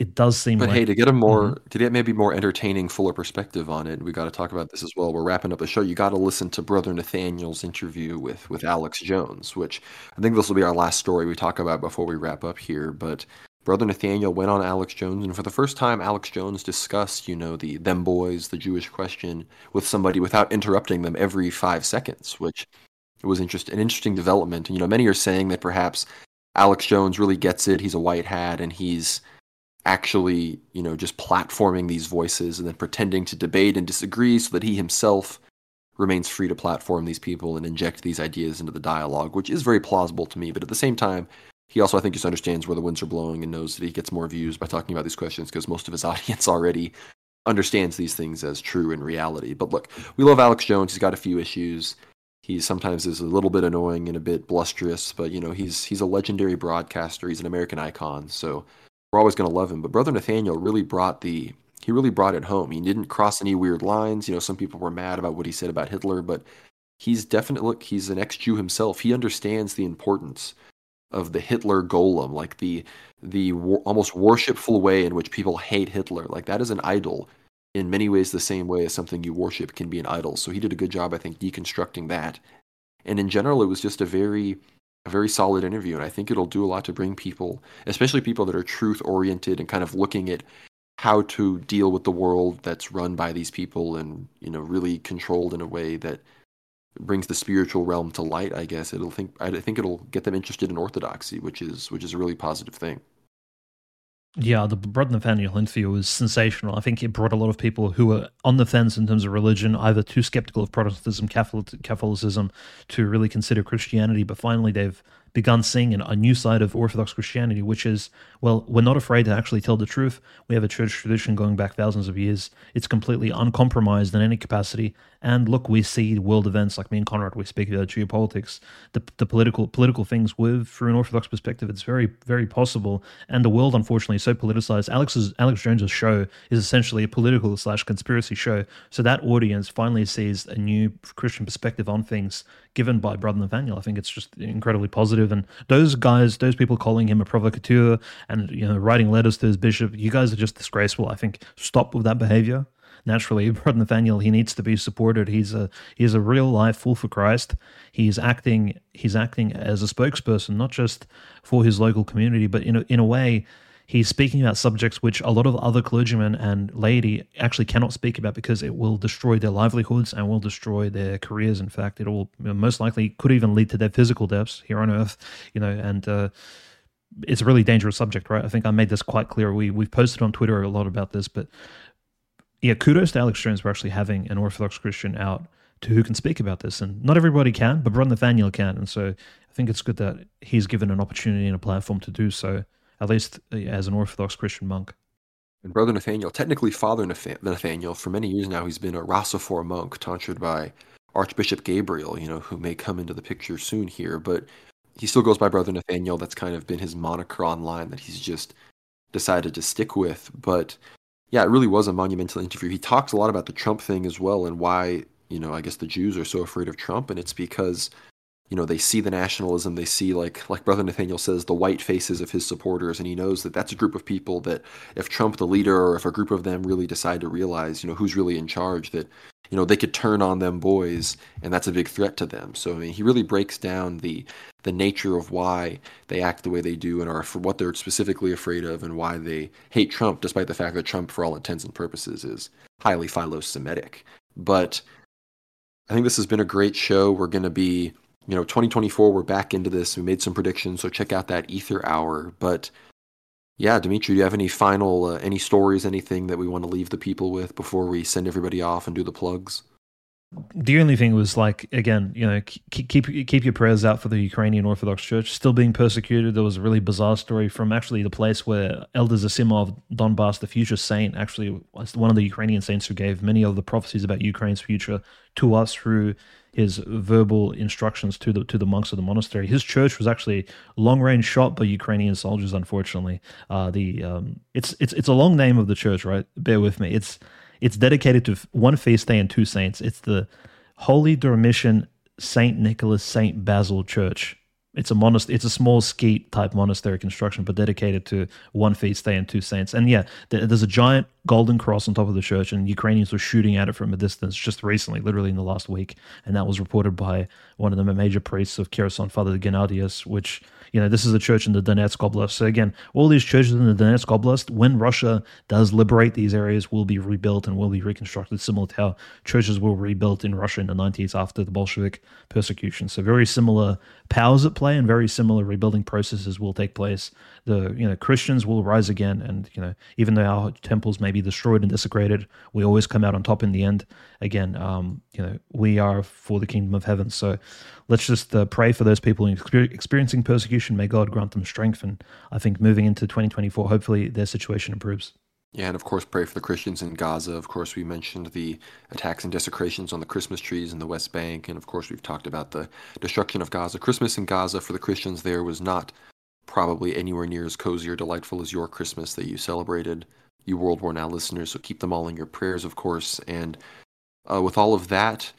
B: it does seem like.
A: But
B: like
A: hey, to get a more
B: Mhm.
A: to get maybe more entertaining, fuller perspective on it, we got to talk about this as well. We're wrapping up the show. You got to listen to Brother Nathanael's interview with with Alex Jones, which I think this will be our last story we talk about before we wrap up here. But Brother Nathanael went on Alex Jones, and for the first time, Alex Jones discussed, you know, the them boys, the Jewish question, with somebody without interrupting them every five seconds, which was interest an interesting development. And you know, many are saying that perhaps Alex Jones really gets it. He's a white hat, and he's actually, you know, just platforming these voices and then pretending to debate and disagree so that he himself remains free to platform these people and inject these ideas into the dialogue, which is very plausible to me. But at the same time, he also, I think, just understands where the winds are blowing and knows that he gets more views by talking about these questions because most of his audience already understands these things as true in reality. But look, we love Alex Jones. He's got a few issues. He sometimes is a little bit annoying and a bit blusterous, but you know, he's he's a legendary broadcaster. He's an American icon. So we're always going to love him. But Brother Nathanael really brought the he really brought it home. He didn't cross any weird lines. You know, some people were mad about what he said about Hitler, but he's definitely look. He's an ex-Jew himself. He understands the importance of the Hitler golem, like the the war, almost worshipful way in which people hate Hitler. Like that is an idol in many ways the same way as something you worship can be an idol. So he did a good job, I think, deconstructing that. And in general, it was just a very a very solid interview, and I think it'll do a lot to bring people, especially people that are truth oriented and kind of looking at how to deal with the world that's run by these people and you know really controlled in a way that brings the spiritual realm to light. I guess it'll think I think it'll get them interested in orthodoxy, which is which is a really positive thing.
B: Yeah, the Brother Nathanael interview was sensational. I think it brought a lot of people who were on the fence in terms of religion, either too skeptical of Protestantism, Catholicism, to really consider Christianity. But finally, they've begun seeing a new side of Orthodox Christianity, which is, well, we're not afraid to actually tell the truth. We have a church tradition going back thousands of years. It's completely uncompromised in any capacity. And look, we see world events like me and Conrad, we speak about geopolitics, the, the political political things with through an Orthodox perspective. It's very, very possible. And the world, unfortunately, is so politicized. Alex's Alex Jones's show is essentially a political slash conspiracy show. So that audience finally sees a new Christian perspective on things given by Brother Nathanael. I think it's just incredibly positive. And those guys, those people calling him a provocateur and you know writing letters to his bishop, you guys are just disgraceful. I think stop with that behavior. Naturally, Brother Nathanael, he needs to be supported. He's a he's a real life fool for Christ. He's acting he's acting as a spokesperson, not just for his local community, but in a, in a way he's speaking about subjects which a lot of other clergymen and laity actually cannot speak about because it will destroy their livelihoods and will destroy their careers. In fact, it will most likely could even lead to their physical deaths here on earth. You know, and uh, it's a really dangerous subject, right? I think I made this quite clear. We we've posted on Twitter a lot about this, but yeah, kudos to Alex Jones for actually having an Orthodox Christian out to who can speak about this, and not everybody can, but Brother Nathanael can, and so I think it's good that he's given an opportunity and a platform to do so at least uh, as an Orthodox Christian monk.
A: And Brother Nathanael, technically Father Nathanael, for many years now, he's been a rassophore monk, tonsured by Archbishop Gabriel, you know, who may come into the picture soon here. But he still goes by Brother Nathanael. That's kind of been his moniker online that he's just decided to stick with. But yeah, it really was a monumental interview. He talks a lot about the Trump thing as well and why, you know, I guess the Jews are so afraid of Trump. And it's because you know they see the nationalism they see like like brother nathanael says the white faces of his supporters and he knows that that's a group of people that if trump the leader or if a group of them really decide to realize you know who's really in charge that you know they could turn on them boys and that's a big threat to them. So i mean he really breaks down the the nature of why they act the way they do and are for what they're specifically afraid of and why they hate trump despite the fact that trump for all intents and purposes is highly philo-semitic. But i think this has been a great show. We're going to be you know 2024 we're back into this. We made some predictions so check out that aether hour. But yeah dimitri do you have any final uh, any stories anything that we want to leave the people with before we send everybody off and do the plugs
B: the only thing was like again, you know, keep keep your prayers out for the Ukrainian Orthodox Church still being persecuted. There was a really bizarre story from actually the place where Elder Zosima of Donbass, the future saint, actually was one of the Ukrainian saints who gave many of the prophecies about Ukraine's future to us through his verbal instructions to the to the monks of the monastery. His church was actually long range shot by Ukrainian soldiers. Unfortunately, uh, the um, it's it's it's a long name of the church, right? Bear with me. It's it's dedicated to one feast day and two saints. It's the Holy Dormition Saint Nicholas Saint Basil Church. It's a monastery. It's a small skete type monastery construction, but dedicated to one feast day and two saints. And yeah, there's a giant golden cross on top of the church, and Ukrainians were shooting at it from a distance just recently, literally in the last week. And that was reported by one of the major priests of Kherson, Father Gennadius, which you know, this is a church in the Donetsk Oblast. So again, all these churches in the Donetsk Oblast, when Russia does liberate these areas, will be rebuilt and will be reconstructed, similar to how churches were rebuilt in Russia in the 90s after the Bolshevik persecution. So very similar powers at play and very similar rebuilding processes will take place. The you know Christians will rise again, and you know even though our temples may be destroyed and desecrated, we always come out on top in the end. Again, um, you know we are for the kingdom of heaven. So let's just uh, pray for those people experiencing persecution. May God grant them strength. And I think moving into 2024, hopefully their situation improves.
A: Yeah, and of course, pray for the Christians in Gaza. Of course, we mentioned the attacks and desecrations on the Christmas trees in the West Bank. And of course, we've talked about the destruction of Gaza. Christmas in Gaza for the Christians there was not probably anywhere near as cozy or delightful as your Christmas that you celebrated, you World War Now listeners. So keep them all in your prayers, of course. And uh, with all of that,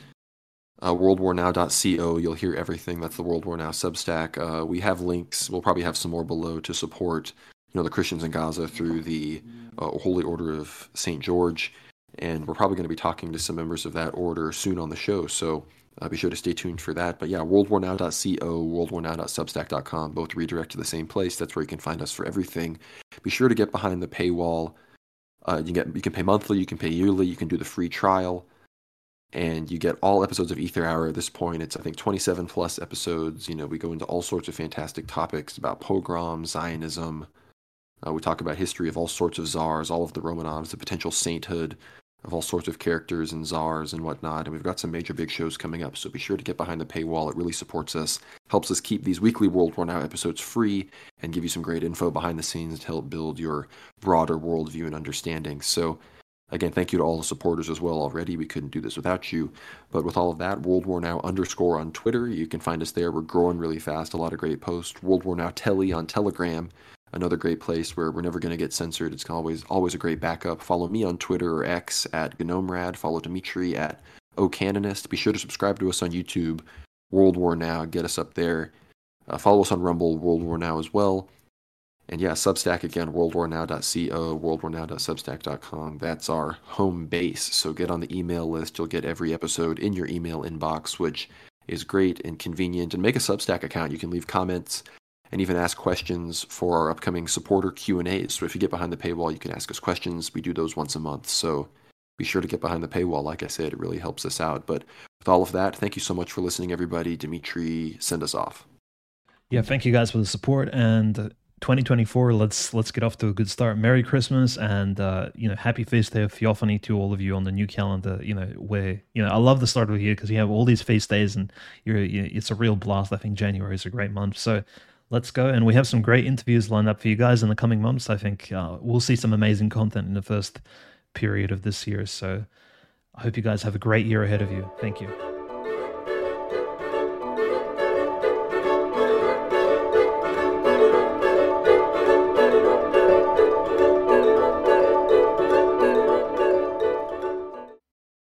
A: uh, worldwarnow.co. You'll hear everything. That's the World War Now Substack. Uh, we have links. We'll probably have some more below to support, you know, the Christians in Gaza through the uh, Holy Order of Saint George, and we're probably going to be talking to some members of that order soon on the show. So uh, be sure to stay tuned for that. But yeah, worldwarnow.co, worldwarnow.substack.com, both redirect to the same place. That's where you can find us for everything. Be sure to get behind the paywall. Uh, you get you can pay monthly, you can pay yearly, you can do the free trial and you get all episodes of Aether Hour at this point. It's I think 27 plus episodes. You know, we go into all sorts of fantastic topics about pogroms, Zionism. Uh, we talk about history of all sorts of czars, all of the Romanovs, the potential sainthood of all sorts of characters and czars and whatnot. And we've got some major big shows coming up, so be sure to get behind the paywall. It really supports us, helps us keep these weekly World War Now episodes free, and give you some great info behind the scenes to help build your broader worldview and understanding. So Again, thank you to all the supporters as well already. We couldn't do this without you. But with all of that, World War Now underscore on Twitter. You can find us there. We're growing really fast. A lot of great posts. World War Now Telly on Telegram. Another great place where we're never going to get censored. It's always always a great backup. Follow me on Twitter or X at GnomeRad. Follow Dimitri at OCanonist. Be sure to subscribe to us on YouTube. World War Now. Get us up there. Uh, follow us on Rumble, World War Now as well. And yeah, Substack again, worldwarnow.co, worldwarnow.substack.com. That's our home base. So get on the email list. You'll get every episode in your email inbox, which is great and convenient. And make a Substack account. You can leave comments and even ask questions for our upcoming supporter Q&As. So if you get behind the paywall, you can ask us questions. We do those once a month. So be sure to get behind the paywall. Like I said, it really helps us out. But with all of that, thank you so much for listening, everybody. Dimitri, send us off.
B: Yeah, thank you guys for the support. And 2024 let's let's get off to a good start merry christmas and uh, you know happy feast day of theophany to all of you on the new calendar you know where you know i love the start of the year because you have all these feast days and you're you, it's a real blast i think january is a great month so let's go and we have some great interviews lined up for you guys in the coming months i think. Uh, we'll see some amazing content in the first period of this year so i hope you guys have a great year ahead of you. Thank you